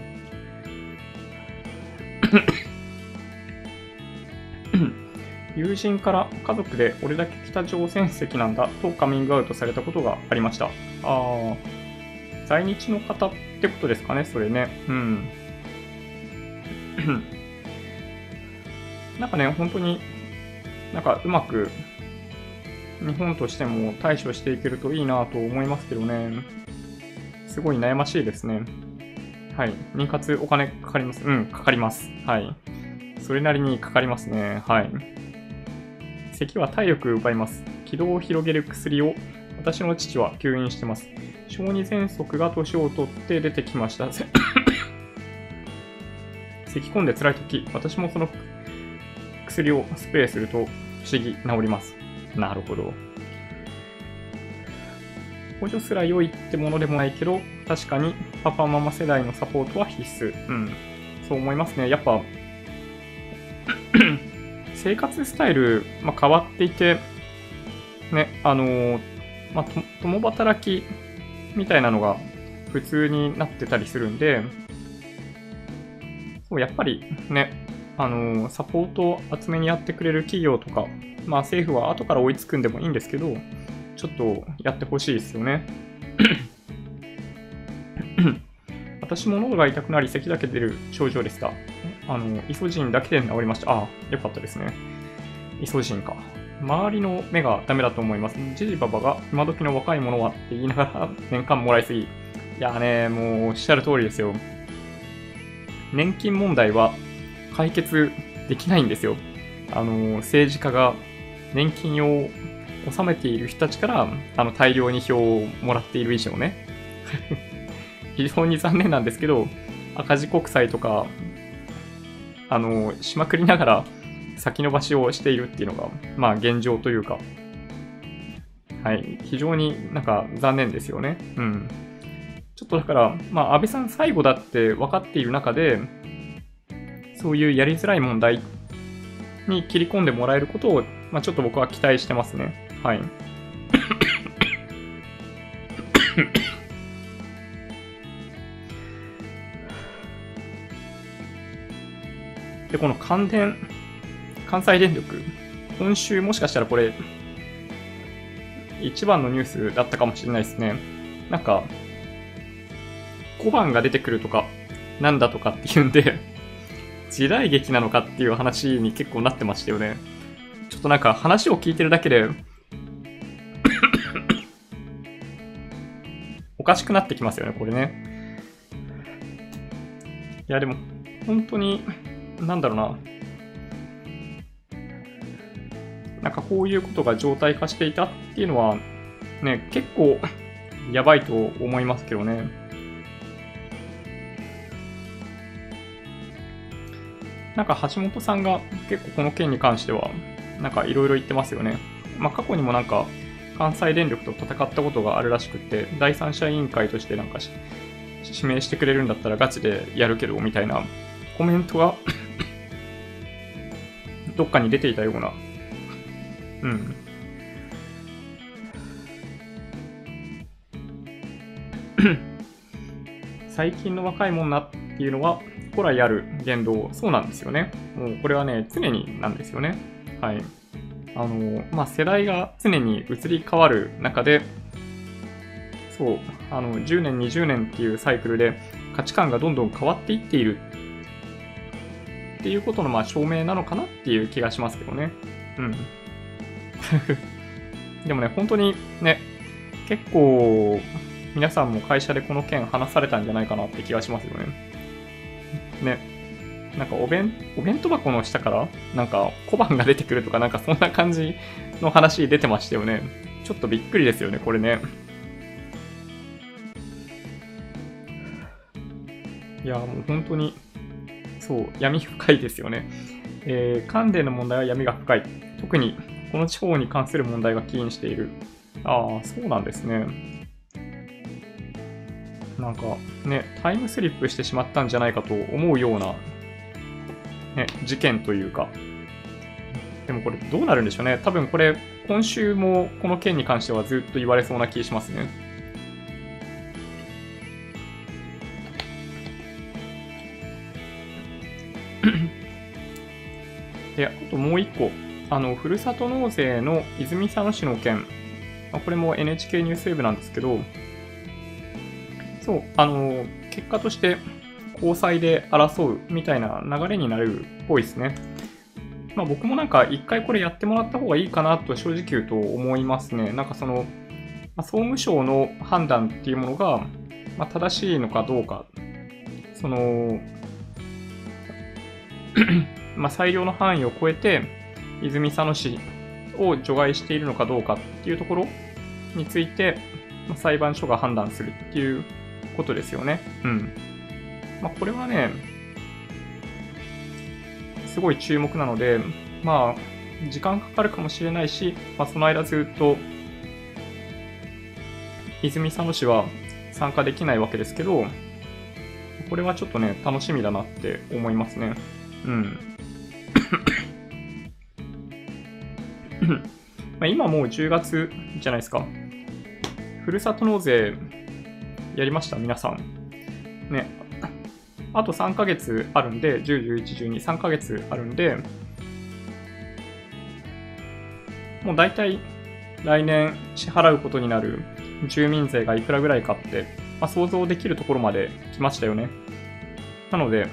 友人から家族で俺だけ北朝鮮籍なんだとカミングアウトされたことがありました。ああ、在日の方ってことですかね、それね。うん。なんかね、本当になんかうまく日本としても対処していけるといいなと思いますけどね。すごい悩ましいですね。はい。妊活お金かかりますうん、かかります。はい。それなりにかかりますね。はい。咳は体力奪います。気道を広げる薬を私の父は吸引してます。小児喘息が年を取って出てきました。咳込んで辛い時、私もその薬をスプレーすると不思議治ります。なるほど。補助すら良いってものでもないけど、確かにパパママ世代のサポートは必須。うん。そう思いますね。やっぱ 生活スタイル、まあ、変わっていて、ね、あのー、まあ、共働きみたいなのが普通になってたりするんで、そうやっぱりね、あのー、サポートを厚めにやってくれる企業とか、まあ政府は後から追いつくんでもいいんですけど、ちょっとやってほしいですよね。私も喉が痛くなり咳だけ出る症状でした。あの、イソジンだけで治りました。ああ、よかったですね。イソジンか。周りの目がダメだと思います。ジジババが今時の若い者はって言いながら 年間もらいすぎ。いやね、もうおっしゃる通りですよ。年金問題は解決できないんですよ。あの、政治家が年金を納めている人たちからあの大量に票をもらっている以上ね。非常に残念なんですけど、赤字国債とかあの、しまくりながら先延ばしをしているっていうのが、まあ現状というか、はい、非常になんか残念ですよね。うん。ちょっとだから、まあ、安倍さん最後だって分かっている中で、そういうやりづらい問題に切り込んでもらえることを、まあ、ちょっと僕は期待してますね。はい。で、この関電、関西電力、今週もしかしたらこれ、一番のニュースだったかもしれないですね。なんか、小判が出てくるとか、なんだとかっていうんで、時代劇なのかっていう話に結構なってましたよね。ちょっとなんか話を聞いてるだけで おかしくなってきますよね、これね。いや、でも、本当に、なんだろうな。なんかこういうことが常態化していたっていうのは、ね、結構やばいと思いますけどね。なんか橋本さんが結構この件に関しては、なんかいろいろ言ってますよね。まあ過去にもなんか関西電力と戦ったことがあるらしくって、第三者委員会としてなんか指名してくれるんだったらガチでやるけど、みたいなコメントが どっかに出ていたような、うん。最近の若いもんなっていうのは、古来ある言動、そうなんですよね。もうこれはね、常になんですよね。はい。あの、まあ、世代が常に移り変わる中で、そう、あの、10年、20年っていうサイクルで価値観がどんどん変わっていっているっていうことのま証明なのかなっていう気がしますけどね。うん。でもね、本当にね、結構皆さんも会社でこの件話されたんじゃないかなって気がしますよね。ね。なんかお弁、お弁当箱の下からなんか小判が出てくるとかなんかそんな感じの話出てましたよね。ちょっとびっくりですよね、これね。いや、もう本当にそう、闇深いですよね。えー、関連の問題は闇が深い。特にこの地方に関する問題が起因している。ああ、そうなんですね。なんかね、タイムスリップしてしまったんじゃないかと思うような、ね、事件というか。でもこれどうなるんでしょうね。多分これ、今週もこの件に関してはずっと言われそうな気しますね。で、あともう一個、あの、ふるさと納税の泉佐野市の件、これも NHK ニュースウェブなんですけど、そう、あの、結果として交際で争うみたいな流れになるっぽいですね。まあ僕もなんか一回これやってもらった方がいいかなと正直言うと思いますね。なんかその、ま、総務省の判断っていうものが、ま、正しいのかどうか、その、まあ、裁量の範囲を超えて、泉佐野市を除外しているのかどうかっていうところについて、ま、裁判所が判断するっていうことですよね。うん。まあ、これはね、すごい注目なので、まあ、時間かかるかもしれないし、まあ、その間ずっと、泉佐野市は参加できないわけですけど、これはちょっとね、楽しみだなって思いますね。うん。まあ今もう10月じゃないですか。ふるさと納税やりました皆さん。ね。あと3ヶ月あるんで、10、11、12、3ヶ月あるんで、もう大体来年支払うことになる住民税がいくらぐらいかって、まあ、想像できるところまで来ましたよね。なので、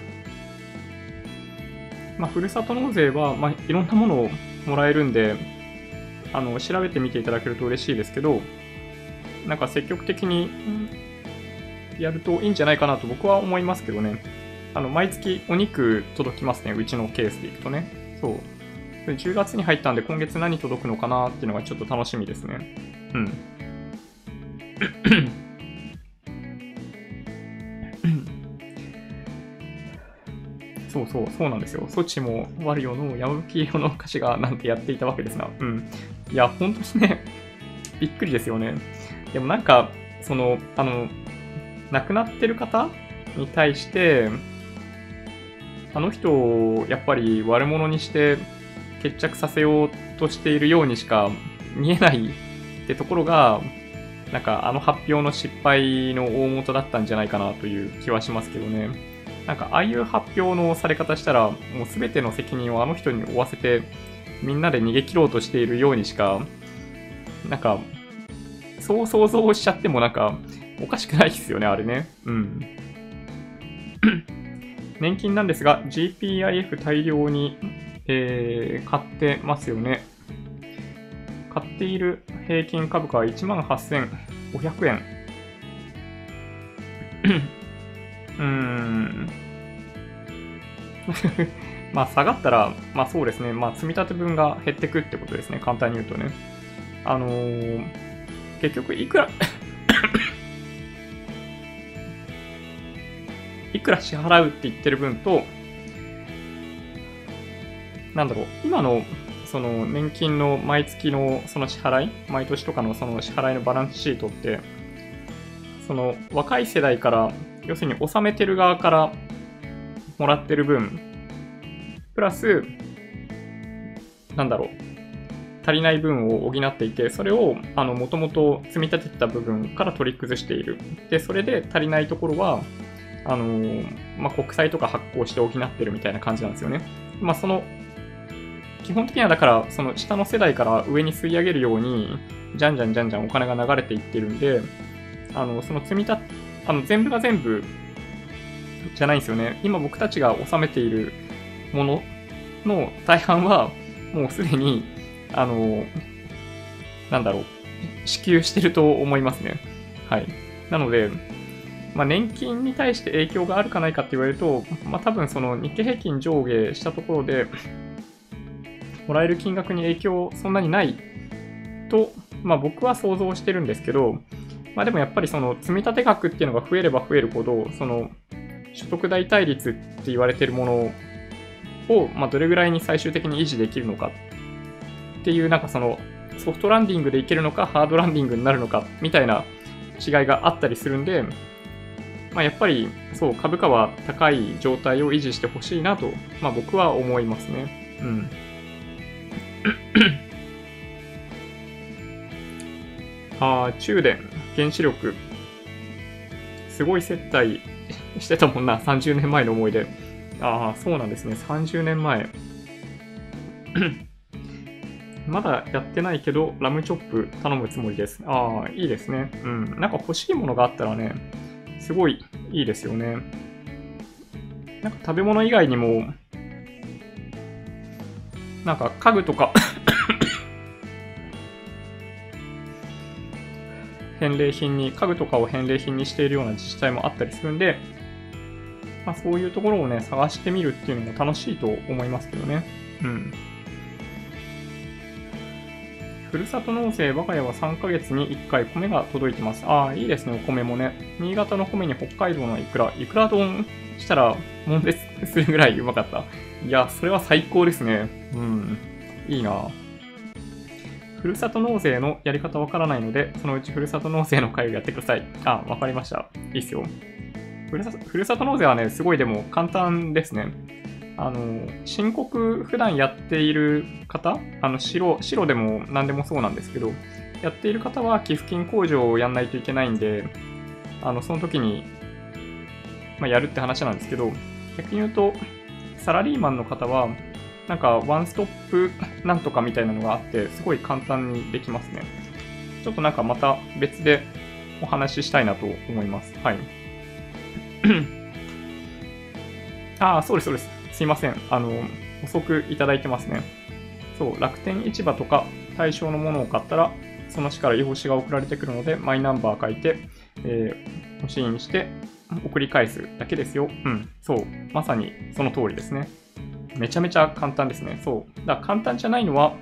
まあ、ふるさと納税は、まあ、いろんなものをもらえるんで、あの、調べてみていただけると嬉しいですけど、なんか積極的にやるといいんじゃないかなと僕は思いますけどね。あの、毎月お肉届きますね。うちのケースでいくとね。そう。10月に入ったんで今月何届くのかなっていうのがちょっと楽しみですね。うん。そうそう、そうなんですよ。措置もワリオの山吹色の歌詞がなんてやっていたわけですな。うん。いや、ほんとにね、びっくりですよね。でもなんか、その、あの、亡くなってる方に対して、あの人をやっぱり悪者にして決着させようとしているようにしか見えないってところが、なんかあの発表の失敗の大元だったんじゃないかなという気はしますけどね。なんかああいう発表のされ方したら、もう全ての責任をあの人に負わせて、みんなで逃げ切ろうとしているようにしか、なんか、そう想像しちゃってもなんか、おかしくないですよね、あれね。うん。年金なんですが、GPIF 大量に、えー買ってますよね。買っている平均株価は18,500円。うーん。まあ下がったら、まあそうですね、まあ積み立て分が減ってくってことですね、簡単に言うとね。あのー結局いくらいくら支払うって言ってる分と、なんだろう、今のその年金の毎月のその支払い、毎年とかのその支払いのバランスシートって、その若い世代から、要するに納めてる側からもらってる分、プラス、なんだろう、足りない分を補っていて、それを、あの、もともと積み立ててた部分から取り崩している。で、それで足りないところは、あのーまあ、国債とか発行して補ってるみたいな感じなんですよね。まあ、その、基本的にはだから、その下の世代から上に吸い上げるように、じゃんじゃんじゃんじゃんお金が流れていってるんで、あの、その積み立て、あの、全部が全部、じゃないんですよね。今僕たちが納めているものの大半は、もうすでに、あの、なんだろう、支給してると思いますね。はい。なので、まあ、年金に対して影響があるかないかって言われると、まあ、多分その日経平均上下したところで、もらえる金額に影響そんなにないと、まあ、僕は想像してるんですけど、まあ、でもやっぱりその積立額っていうのが増えれば増えるほど、その所得代替率って言われてるものを、まあ、どれぐらいに最終的に維持できるのかっていう、なんかそのソフトランディングでいけるのか、ハードランディングになるのかみたいな違いがあったりするんで、まあ、やっぱりそう株価は高い状態を維持してほしいなと、まあ、僕は思いますね。うん。ああ、中電、原子力。すごい接待 してたもんな、30年前の思い出。ああ、そうなんですね、30年前。まだやってないけど、ラムチョップ頼むつもりです。ああ、いいですね。うん。なんか欲しいものがあったらね、すごいいいですよね。なんか食べ物以外にも、なんか家具とか 返礼品に、家具とかを返礼品にしているような自治体もあったりするんで、まあ、そういうところをね、探してみるっていうのも楽しいと思いますけどね。うん。ふるさと納税、我が家は3ヶ月に1回米が届いてます。ああ、いいですね、お米もね。新潟の米に北海道のイクラ。イクラ丼したら、悶絶するぐらいうまかった。いや、それは最高ですね。うん。いいなふるさと納税のやり方わからないので、そのうちふるさと納税の会をやってください。あ、わかりました。いいっすよ。ふるさと納税はね、すごいでも簡単ですね。あの、申告普段やっている方、あの白、白でも何でもそうなんですけど、やっている方は寄付金控除をやんないといけないんで、あの、その時に、まあ、やるって話なんですけど、逆に言うと、サラリーマンの方は、なんか、ワンストップなんとかみたいなのがあって、すごい簡単にできますね。ちょっとなんかまた別でお話ししたいなと思います。はい。ああ、そうです、そうです。すいません。あの、遅くいただいてますね。そう、楽天市場とか対象のものを買ったら、その市から用紙が送られてくるので、マイナンバー書いて、えー、欲しいにして、送り返すだけですよ。うん、そう。まさにその通りですね。めちゃめちゃ簡単ですね。そう。だから簡単じゃないのは、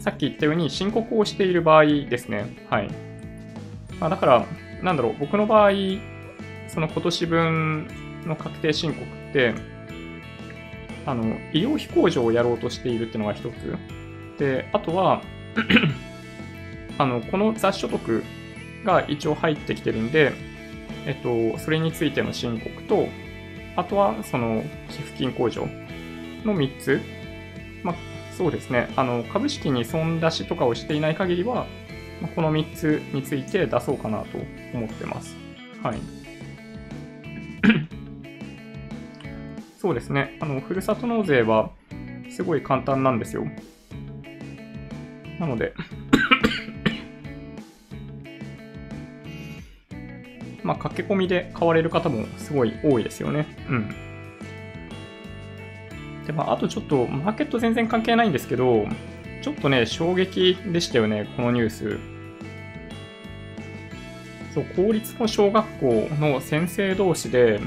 さっき言ったように申告をしている場合ですね。はい。まあ、だから、なんだろう、僕の場合、その今年分の確定申告って、あの、医療費控除をやろうとしているっていうのが一つ。で、あとは、あの、この雑所得が一応入ってきてるんで、えっと、それについての申告と、あとはその寄付金控除の3つ。まあ、そうですね。あの、株式に損出しとかをしていない限りは、この3つについて出そうかなと思ってます。はい。そうですね。あの、ふるさと納税はすごい簡単なんですよ。なので まあ、駆け込みで買われる方もすごい多いですよね。うん。で、まあ、あとちょっと、マーケット全然関係ないんですけど、ちょっとね、衝撃でしたよね、このニュース。そう、公立の小学校の先生同士で、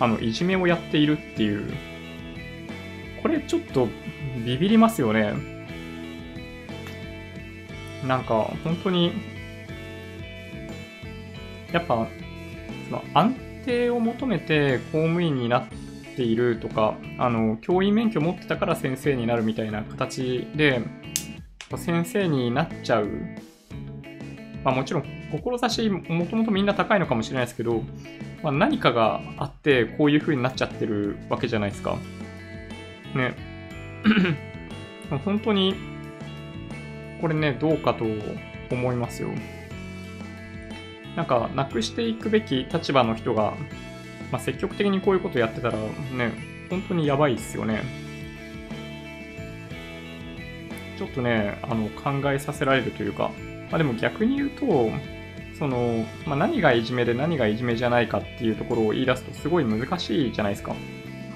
あの、いじめをやっているっていう。これちょっとビビりますよね。なんか、本当に、やっぱ、その安定を求めて公務員になっているとか、あの、教員免許持ってたから先生になるみたいな形で、先生になっちゃう。まあもちろん、志もともとみんな高いのかもしれないですけど、まあ、何かがあってこういう風になっちゃってるわけじゃないですか。ね。本当に、これね、どうかと思いますよ。なんか、なくしていくべき立場の人が、まあ、積極的にこういうことやってたら、ね、本当にやばいっすよね。ちょっとね、あの、考えさせられるというか、まあでも逆に言うと、その、まあ、何がいじめで何がいじめじゃないかっていうところを言い出すとすごい難しいじゃないですか。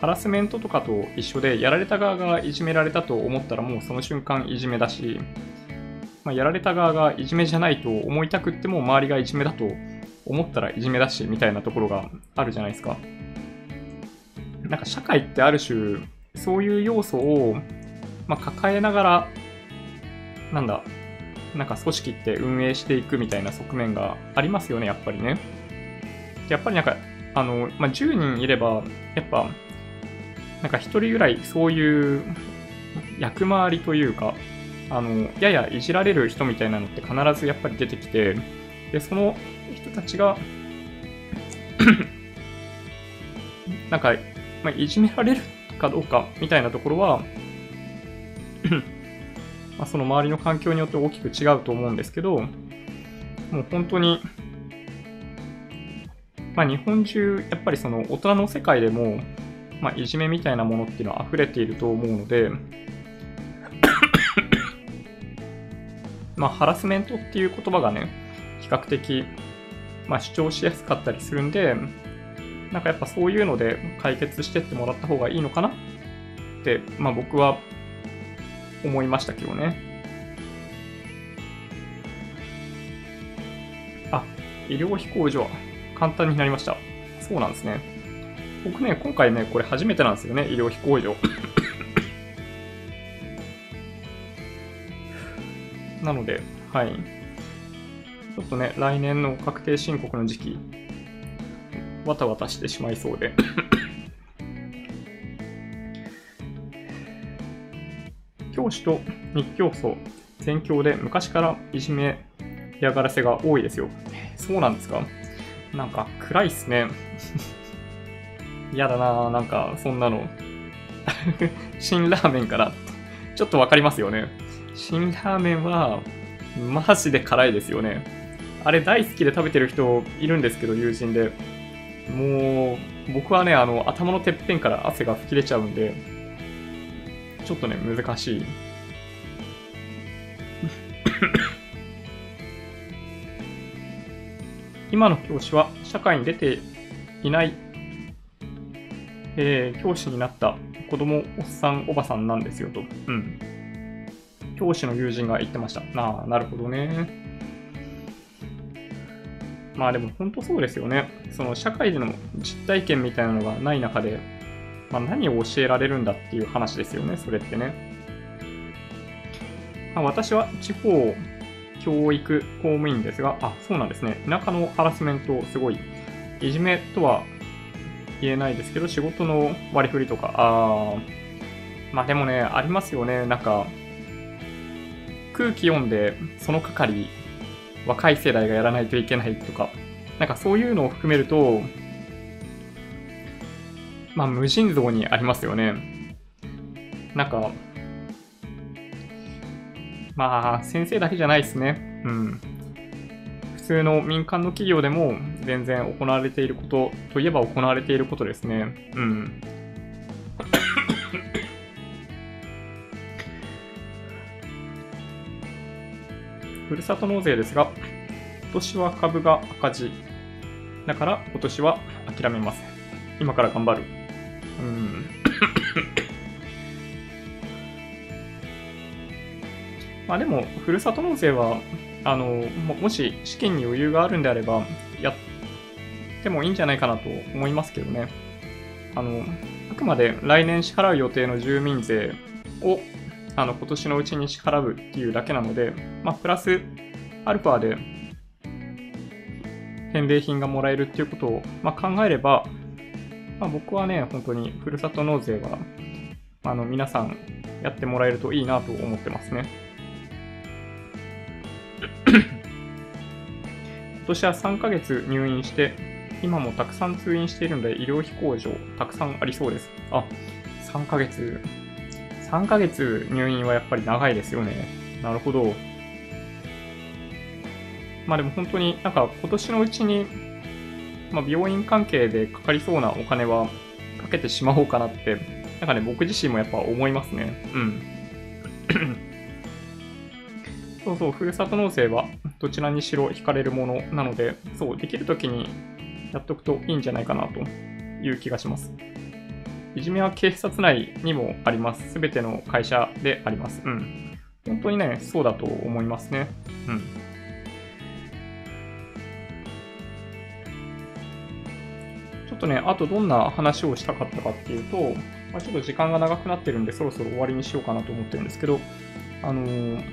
ハラスメントとかと一緒で、やられた側がいじめられたと思ったらもうその瞬間いじめだし、まあ、やられた側がいじめじゃないと思いたくっても周りがいじめだと思ったらいじめだしみたいなところがあるじゃないですか。なんか社会ってある種そういう要素を、まあ、抱えながらなんだなんか組織って運営していくみたいな側面がありますよねやっぱりね。やっぱりなんかあの、まあ、10人いればやっぱなんか1人ぐらいそういう役回りというかあの、ややいじられる人みたいなのって必ずやっぱり出てきて、で、その人たちがなんか、まあ、いじめられるかどうかみたいなところはまあその周りの環境によって大きく違うと思うんですけど、もう本当に、まあ、日本中、やっぱりその大人の世界でも、まあ、いじめみたいなものっていうのは溢れていると思うので、まあ、ハラスメントっていう言葉がね、比較的、まあ、主張しやすかったりするんで、なんかやっぱそういうので解決してってもらった方がいいのかなって、まあ僕は思いましたけどね。あ、医療費控除は簡単になりました。そうなんですね。僕ね、今回ね、これ初めてなんですよね、医療費控除。なので、はい。ちょっとね、来年の確定申告の時期、わたわたしてしまいそうで教師と日教祖、全教で昔からいじめ、嫌がらせが多いですよ。そうなんですか？なんか暗いっすね。嫌だななんかそんなの。辛ラーメンかなちょっとわかりますよね。辛ラーメンは、マジで辛いですよね。あれ大好きで食べてる人いるんですけど、友人で。もう、僕はね、あの、頭のてっぺんから汗が吹き出ちゃうんで、ちょっとね、難しい。今の教師は社会に出ていない、えー、教師になった子供、おっさん、おばさんなんですよと。うん。教師の友人が言ってました。ああ、なるほどね。まあでも本当そうですよね。その社会での実体験みたいなのがない中で、まあ、何を教えられるんだっていう話ですよね、それってね。まあ、私は地方教育公務員ですが、あ、そうなんですね。田舎のハラスメント、すごい、いじめとは言えないですけど、仕事の割り振りとか、あまあでもね、ありますよね。なんか、空気読んで、その係、若い世代がやらないといけないとか、なんかそういうのを含めると、まあ無尽蔵にありますよね。なんか、まあ先生だけじゃないですね。うん。普通の民間の企業でも全然行われていることといえば行われていることですね。うん。ふるさと納税ですが、今年は株が赤字。だから今年は諦めます。今から頑張る。うん。まあでも、ふるさと納税は、あの、もし資金に余裕があるんであれば、やってもいいんじゃないかなと思いますけどね。あの、あくまで来年支払う予定の住民税を、あの、今年のうちに支払うっていうだけなので、まあ、プラス、アルファで返礼品がもらえるっていうことを、まあ、考えれば、まあ、僕はね、本当にふるさと納税は、あの、皆さんやってもらえるといいなと思ってますね。今年は3ヶ月入院して、今もたくさん通院しているので医療費控除たくさんありそうです。あ、3ヶ月。3ヶ月入院はやっぱり長いですよね。なるほど。まあでも本当になんか今年のうちに、まあ、病院関係でかかりそうなお金はかけてしまおうかなって、なんかね、僕自身もやっぱ思いますね。うん。そうそう、ふるさと納税はどちらにしろ引かれるものなので、そう、できるときにやっとくといいんじゃないかなという気がします。いじめは警察内にもあります。すべての会社であります。うん。本当にね、そうだと思いますね。うん。とね、あとどんな話をしたかったかっていうと、まあ、ちょっと時間が長くなってるんで、そろそろ終わりにしようかなと思ってるんですけど、あのー、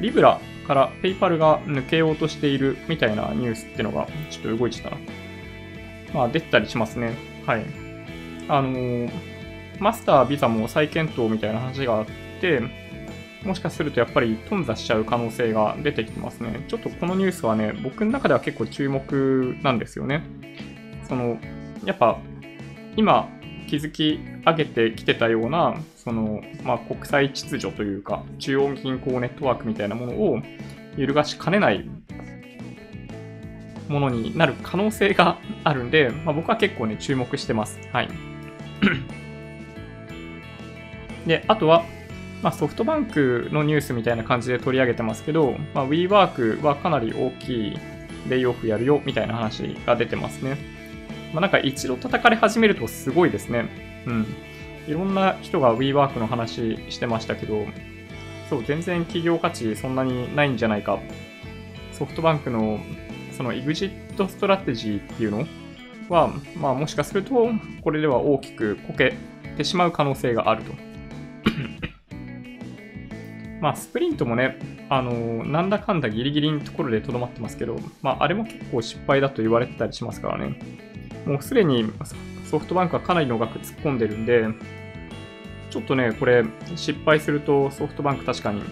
リブラからペイパルが抜けようとしているみたいなニュースっていうのが、ちょっと動いてたら、まあ、出たりしますね。はい。あのー、マスター、ビザも再検討みたいな話があって、もしかするとやっぱり頓挫しちゃう可能性が出てきてますね。ちょっとこのニュースはね、僕の中では結構注目なんですよね。その、やっぱ今築き上げてきてたような、その、まあ、国際秩序というか、中央銀行ネットワークみたいなものを揺るがしかねないものになる可能性があるんで、まあ、僕は結構ね、注目してます。はい。で、あとは、まあ、ソフトバンクのニュースみたいな感じで取り上げてますけど、まあ、WeWork はかなり大きいレイオフやるよみたいな話が出てますね。まあ、なんか一度叩かれ始めるとすごいですね。うん。いろんな人が WeWork の話してましたけど、そう、全然企業価値そんなにないんじゃないか。ソフトバンクのその EXIT ストラテジーっていうの？は、まあもしかすると、これでは大きくこけてしまう可能性があると。まあスプリントもね、あのなんだかんだギリギリのところでとどまってますけど、まああれも結構失敗だと言われてたりしますからね。もうすでにソフトバンクはかなりの額突っ込んでるんで、ちょっとね、これ失敗するとソフトバンク確かに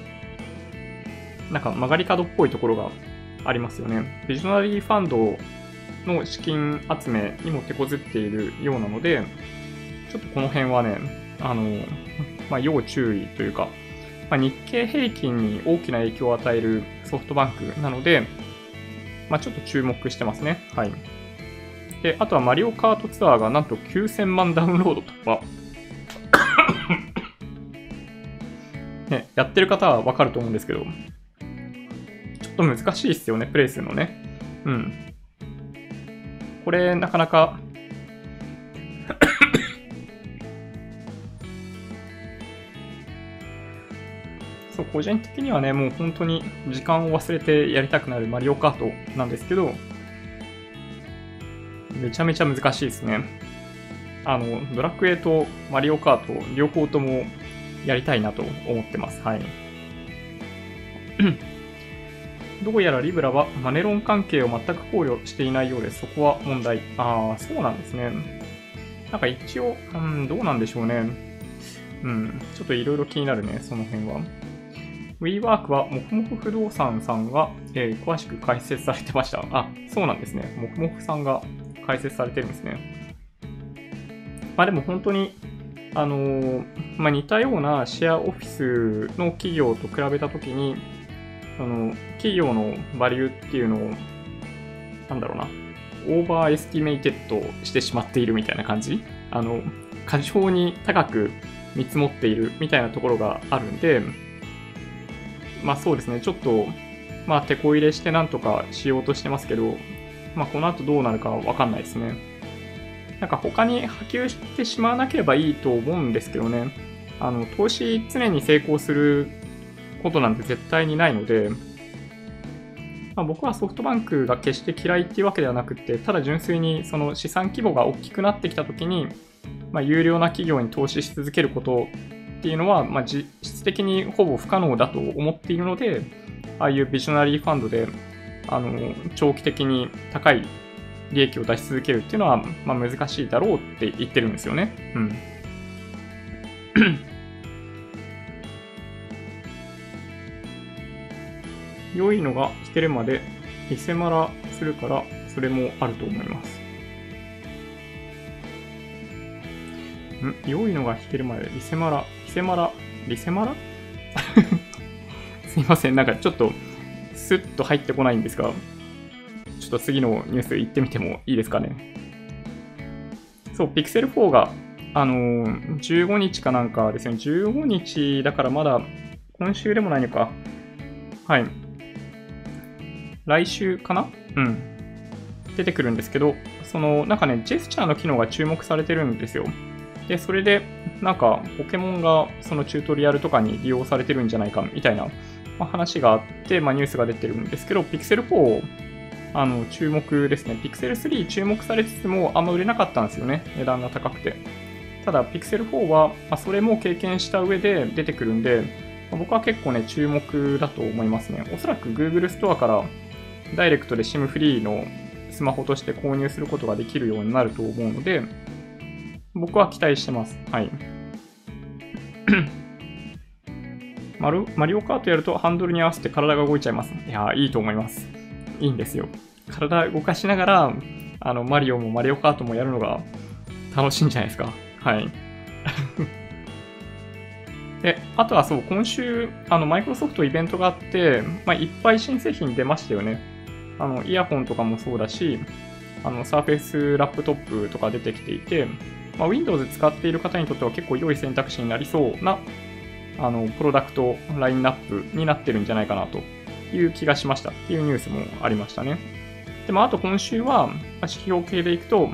なんか曲がり角っぽいところがありますよね。ビジョナリーファンドの資金集めにも手こずっているようなので、ちょっとこの辺はね、あの、まあ、要注意というか、まあ、日経平均に大きな影響を与えるソフトバンクなので、まあ、ちょっと注目してますね。はい。で、あとはマリオカートツアーがなんと9000万ダウンロード突破。ね、やってる方はわかると思うんですけど、ちょっと難しいっすよね、プレイするのね。うん。これ、なかなか そう、個人的にはね、もう本当に時間を忘れてやりたくなるマリオカートなんですけど、めちゃめちゃ難しいですね。あの、ドラクエとマリオカート、両方ともやりたいなと思ってます。はい。どうやらリブラはマネロン関係を全く考慮していないようです。そこは問題。ああ、そうなんですね。なんか一応、うん、どうなんでしょうね。うん、ちょっといろいろ気になるね、その辺は。WeWork はもふもふ不動産さんが、えー、詳しく解説されてました。あ、そうなんですね。もふもふさんが解説されてるんですね。まあでも本当に、あのー、まあ、似たようなシェアオフィスの企業と比べたときに、あの、企業のバリューっていうのを、なんだろうな、 overestimated してしまっているみたいな感じあの、過剰に高く見積もっているみたいなところがあるんで、まあそうですね、ちょっと、まあ手こ入れしてなんとかしようとしてますけど、まあこの後どうなるかわかんないですね。なんか他に波及してしまわなければいいと思うんですけどね。あの、投資常に成功することなんて絶対にないので、まあ、僕はソフトバンクが決して嫌いっていうわけではなくて、ただ純粋にその資産規模が大きくなってきたときに、まあ、有料な企業に投資し続けることっていうのは、まあ、実質的にほぼ不可能だと思っているので、ああいうビジョナリーファンドで、あの、長期的に高い利益を出し続けるっていうのは、まあ、難しいだろうって言ってるんですよね。うん。良いのが弾けるまでリセマラするから、それもあると思います。ん？良いのが弾けるまでリセマラ？リセマラ、リセマラ？すいません、なんかちょっとスッと入ってこないんですが、ちょっと次のニュース行ってみてもいいですかね？そう、Pixel 4が、あのー、15日かなんかですね、15日だからまだ今週でもないのか。はい。来週かな？うん。出てくるんですけど、その、なんかね、ジェスチャーの機能が注目されてるんですよ。で、それで、なんか、ポケモンがそのチュートリアルとかに利用されてるんじゃないかみたいな、まあ、話があって、まあ、ニュースが出てるんですけど、Pixel 4、あの、注目ですね。Pixel 3注目されつつも、あんま売れなかったんですよね。値段が高くて。ただ、Pixel 4は、まあ、それも経験した上で出てくるんで、まあ、僕は結構ね、注目だと思いますね。おそらく Google ストアからダイレクトで SIM フリーのスマホとして購入することができるようになると思うので、僕は期待してます。はい。マルマリオカートやるとハンドルに合わせて体が動いちゃいます。いやいいと思います。いいんですよ。体動かしながら、あの、マリオもマリオカートもやるのが楽しいんじゃないですか。はい。で、あとはそう、今週、あの、マイクロソフトイベントがあって、まあ、いっぱい新製品出ましたよね。あの、イヤホンとかもそうだし、あの、サーフェイスラップトップとか出てきていて、まあ、Windows 使っている方にとっては結構良い選択肢になりそうな、あの、プロダクトラインナップになってるんじゃないかなという気がしましたっていうニュースもありましたね。でも、ああと今週は、指標系でいくと、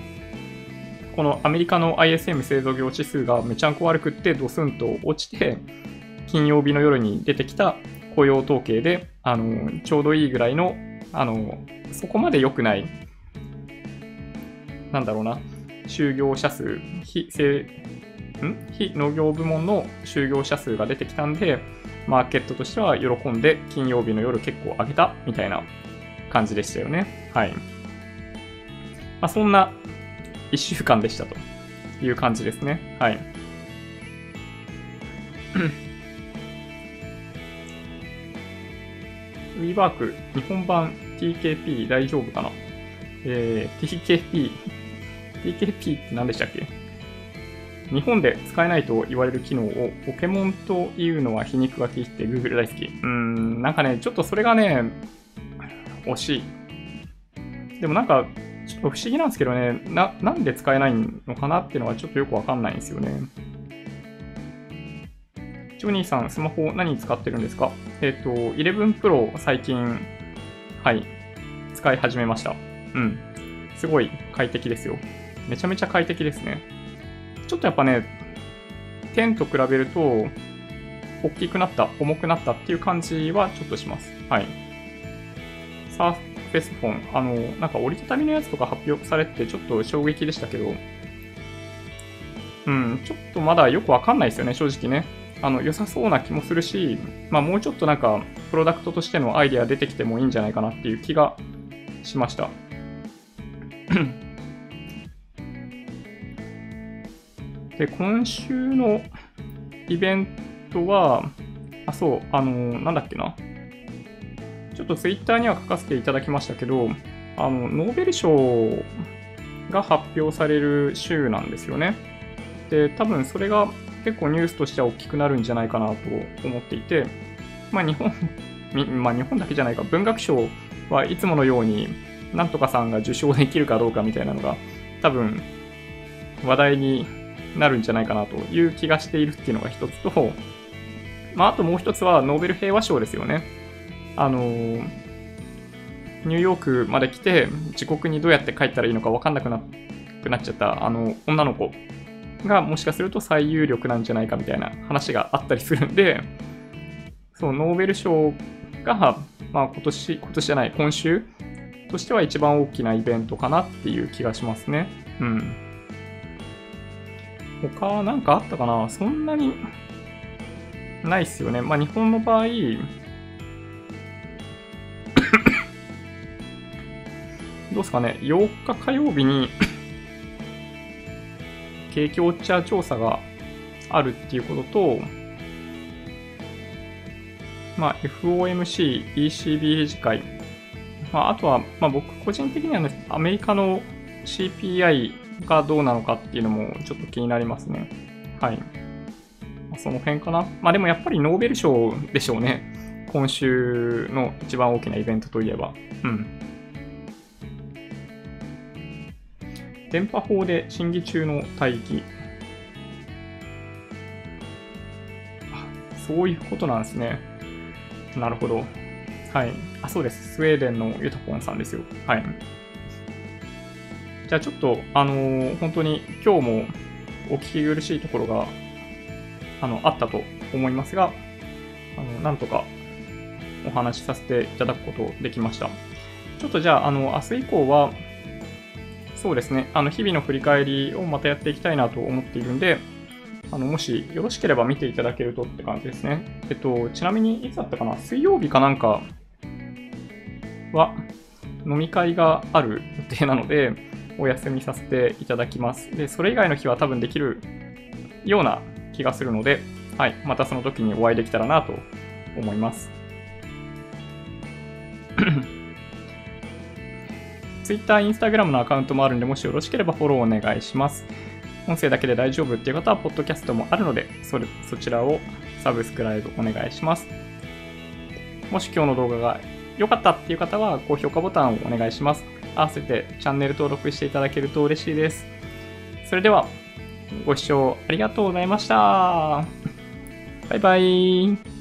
このアメリカの ISM 製造業指数がめちゃんこ悪くってドスンと落ちて、金曜日の夜に出てきた雇用統計で、あの、ちょうどいいぐらいの、あの、そこまで良くない、なんだろうな、就業者数、非ん非農業部門の就業者数が出てきたんで、マーケットとしては喜んで金曜日の夜結構上げたみたいな感じでしたよね。はい。まあ、そんな1週間でしたという感じですね。はい。WeWork 日本版 TKP 大丈夫かな？えー、TKP PKP って何でしたっけ？日本で使えないと言われる機能をポケモンというのは皮肉が効いて Google 大好き。うん、なんかね、ちょっとそれがね、惜しい。でもなんか、ちょっと不思議なんですけどね、な、なんで使えないのかなっていうのはちょっとよくわかんないんですよね。ジョニーさん、スマホ何使ってるんですか？えっ、ー、と、11 Pro 最近、はい、使い始めました。うん。すごい快適ですよ。めちゃめちゃ快適ですね。ちょっとやっぱね、10と比べると、大きくなった、重くなったっていう感じはちょっとします。はい。サーフェスフォン、あの、なんか折りたたみのやつとか発表されてちょっと衝撃でしたけど、うん、ちょっとまだよくわかんないですよね、正直ね。あの、良さそうな気もするし、まあもうちょっとなんか、プロダクトとしてのアイデア出てきてもいいんじゃないかなっていう気がしました。で、今週のイベントは、あ、そう、あの、なんだっけな。ちょっとツイッターには書かせていただきましたけど、あの、ノーベル賞が発表される週なんですよね。で、多分それが結構ニュースとしては大きくなるんじゃないかなと思っていて、まあ日本、まあ日本だけじゃないか、文学賞はいつものように、なんとかさんが受賞できるかどうかみたいなのが、多分話題になるんじゃないかなという気がしているっていうのが一つと、まああともう一つはノーベル平和賞ですよね。あのニューヨークまで来て自国にどうやって帰ったらいいのか分かんなくなくなっちゃったあの女の子がもしかすると最有力なんじゃないかみたいな話があったりするんで、そう、ノーベル賞が、まあ今年、今年じゃない、今週としては一番大きなイベントかなっていう気がしますね。うん。他なんかあったかな？そんなにないっすよね。まあ日本の場合、どうすかね、8日火曜日に 景気ウォッチャー調査があるっていうことと、まあ、FOMC、ECB 理事会、まあ、あとは、まあ、僕個人的には、ね、アメリカの CPI がどうなのかっていうのもちょっと気になりますね。はい。その辺かな。まあでもやっぱりノーベル賞でしょうね。今週の一番大きなイベントといえば。うん。電波法で審議中の大義。そういうことなんですね。なるほど。はい。あ、そうです。スウェーデンのユタポンさんですよ。はい。じゃあちょっと、あのー、本当に今日もお聞き苦しいところが、あの、あったと思いますが、あの、なんとかお話しさせていただくことできました。ちょっとじゃあ、あの、明日以降は、そうですね、あの、日々の振り返りをまたやっていきたいなと思っているんで、あの、もしよろしければ見ていただけるとって感じですね。えっと、ちなみにいつだったかな？水曜日かなんかは飲み会がある予定なので、お休みさせていただきます。で、それ以外の日は多分できるような気がするので、はい、またその時にお会いできたらなと思います。Twitter、Instagram のアカウントもあるんで、もしよろしければフォローお願いします。音声だけで大丈夫っていう方は、ポッドキャストもあるので、それそちらをサブスクライブお願いします。もし今日の動画が良かったっていう方は、高評価ボタンをお願いします。合わせてチャンネル登録していただけると嬉しいです。それでは、ご視聴ありがとうございました。バイバイ。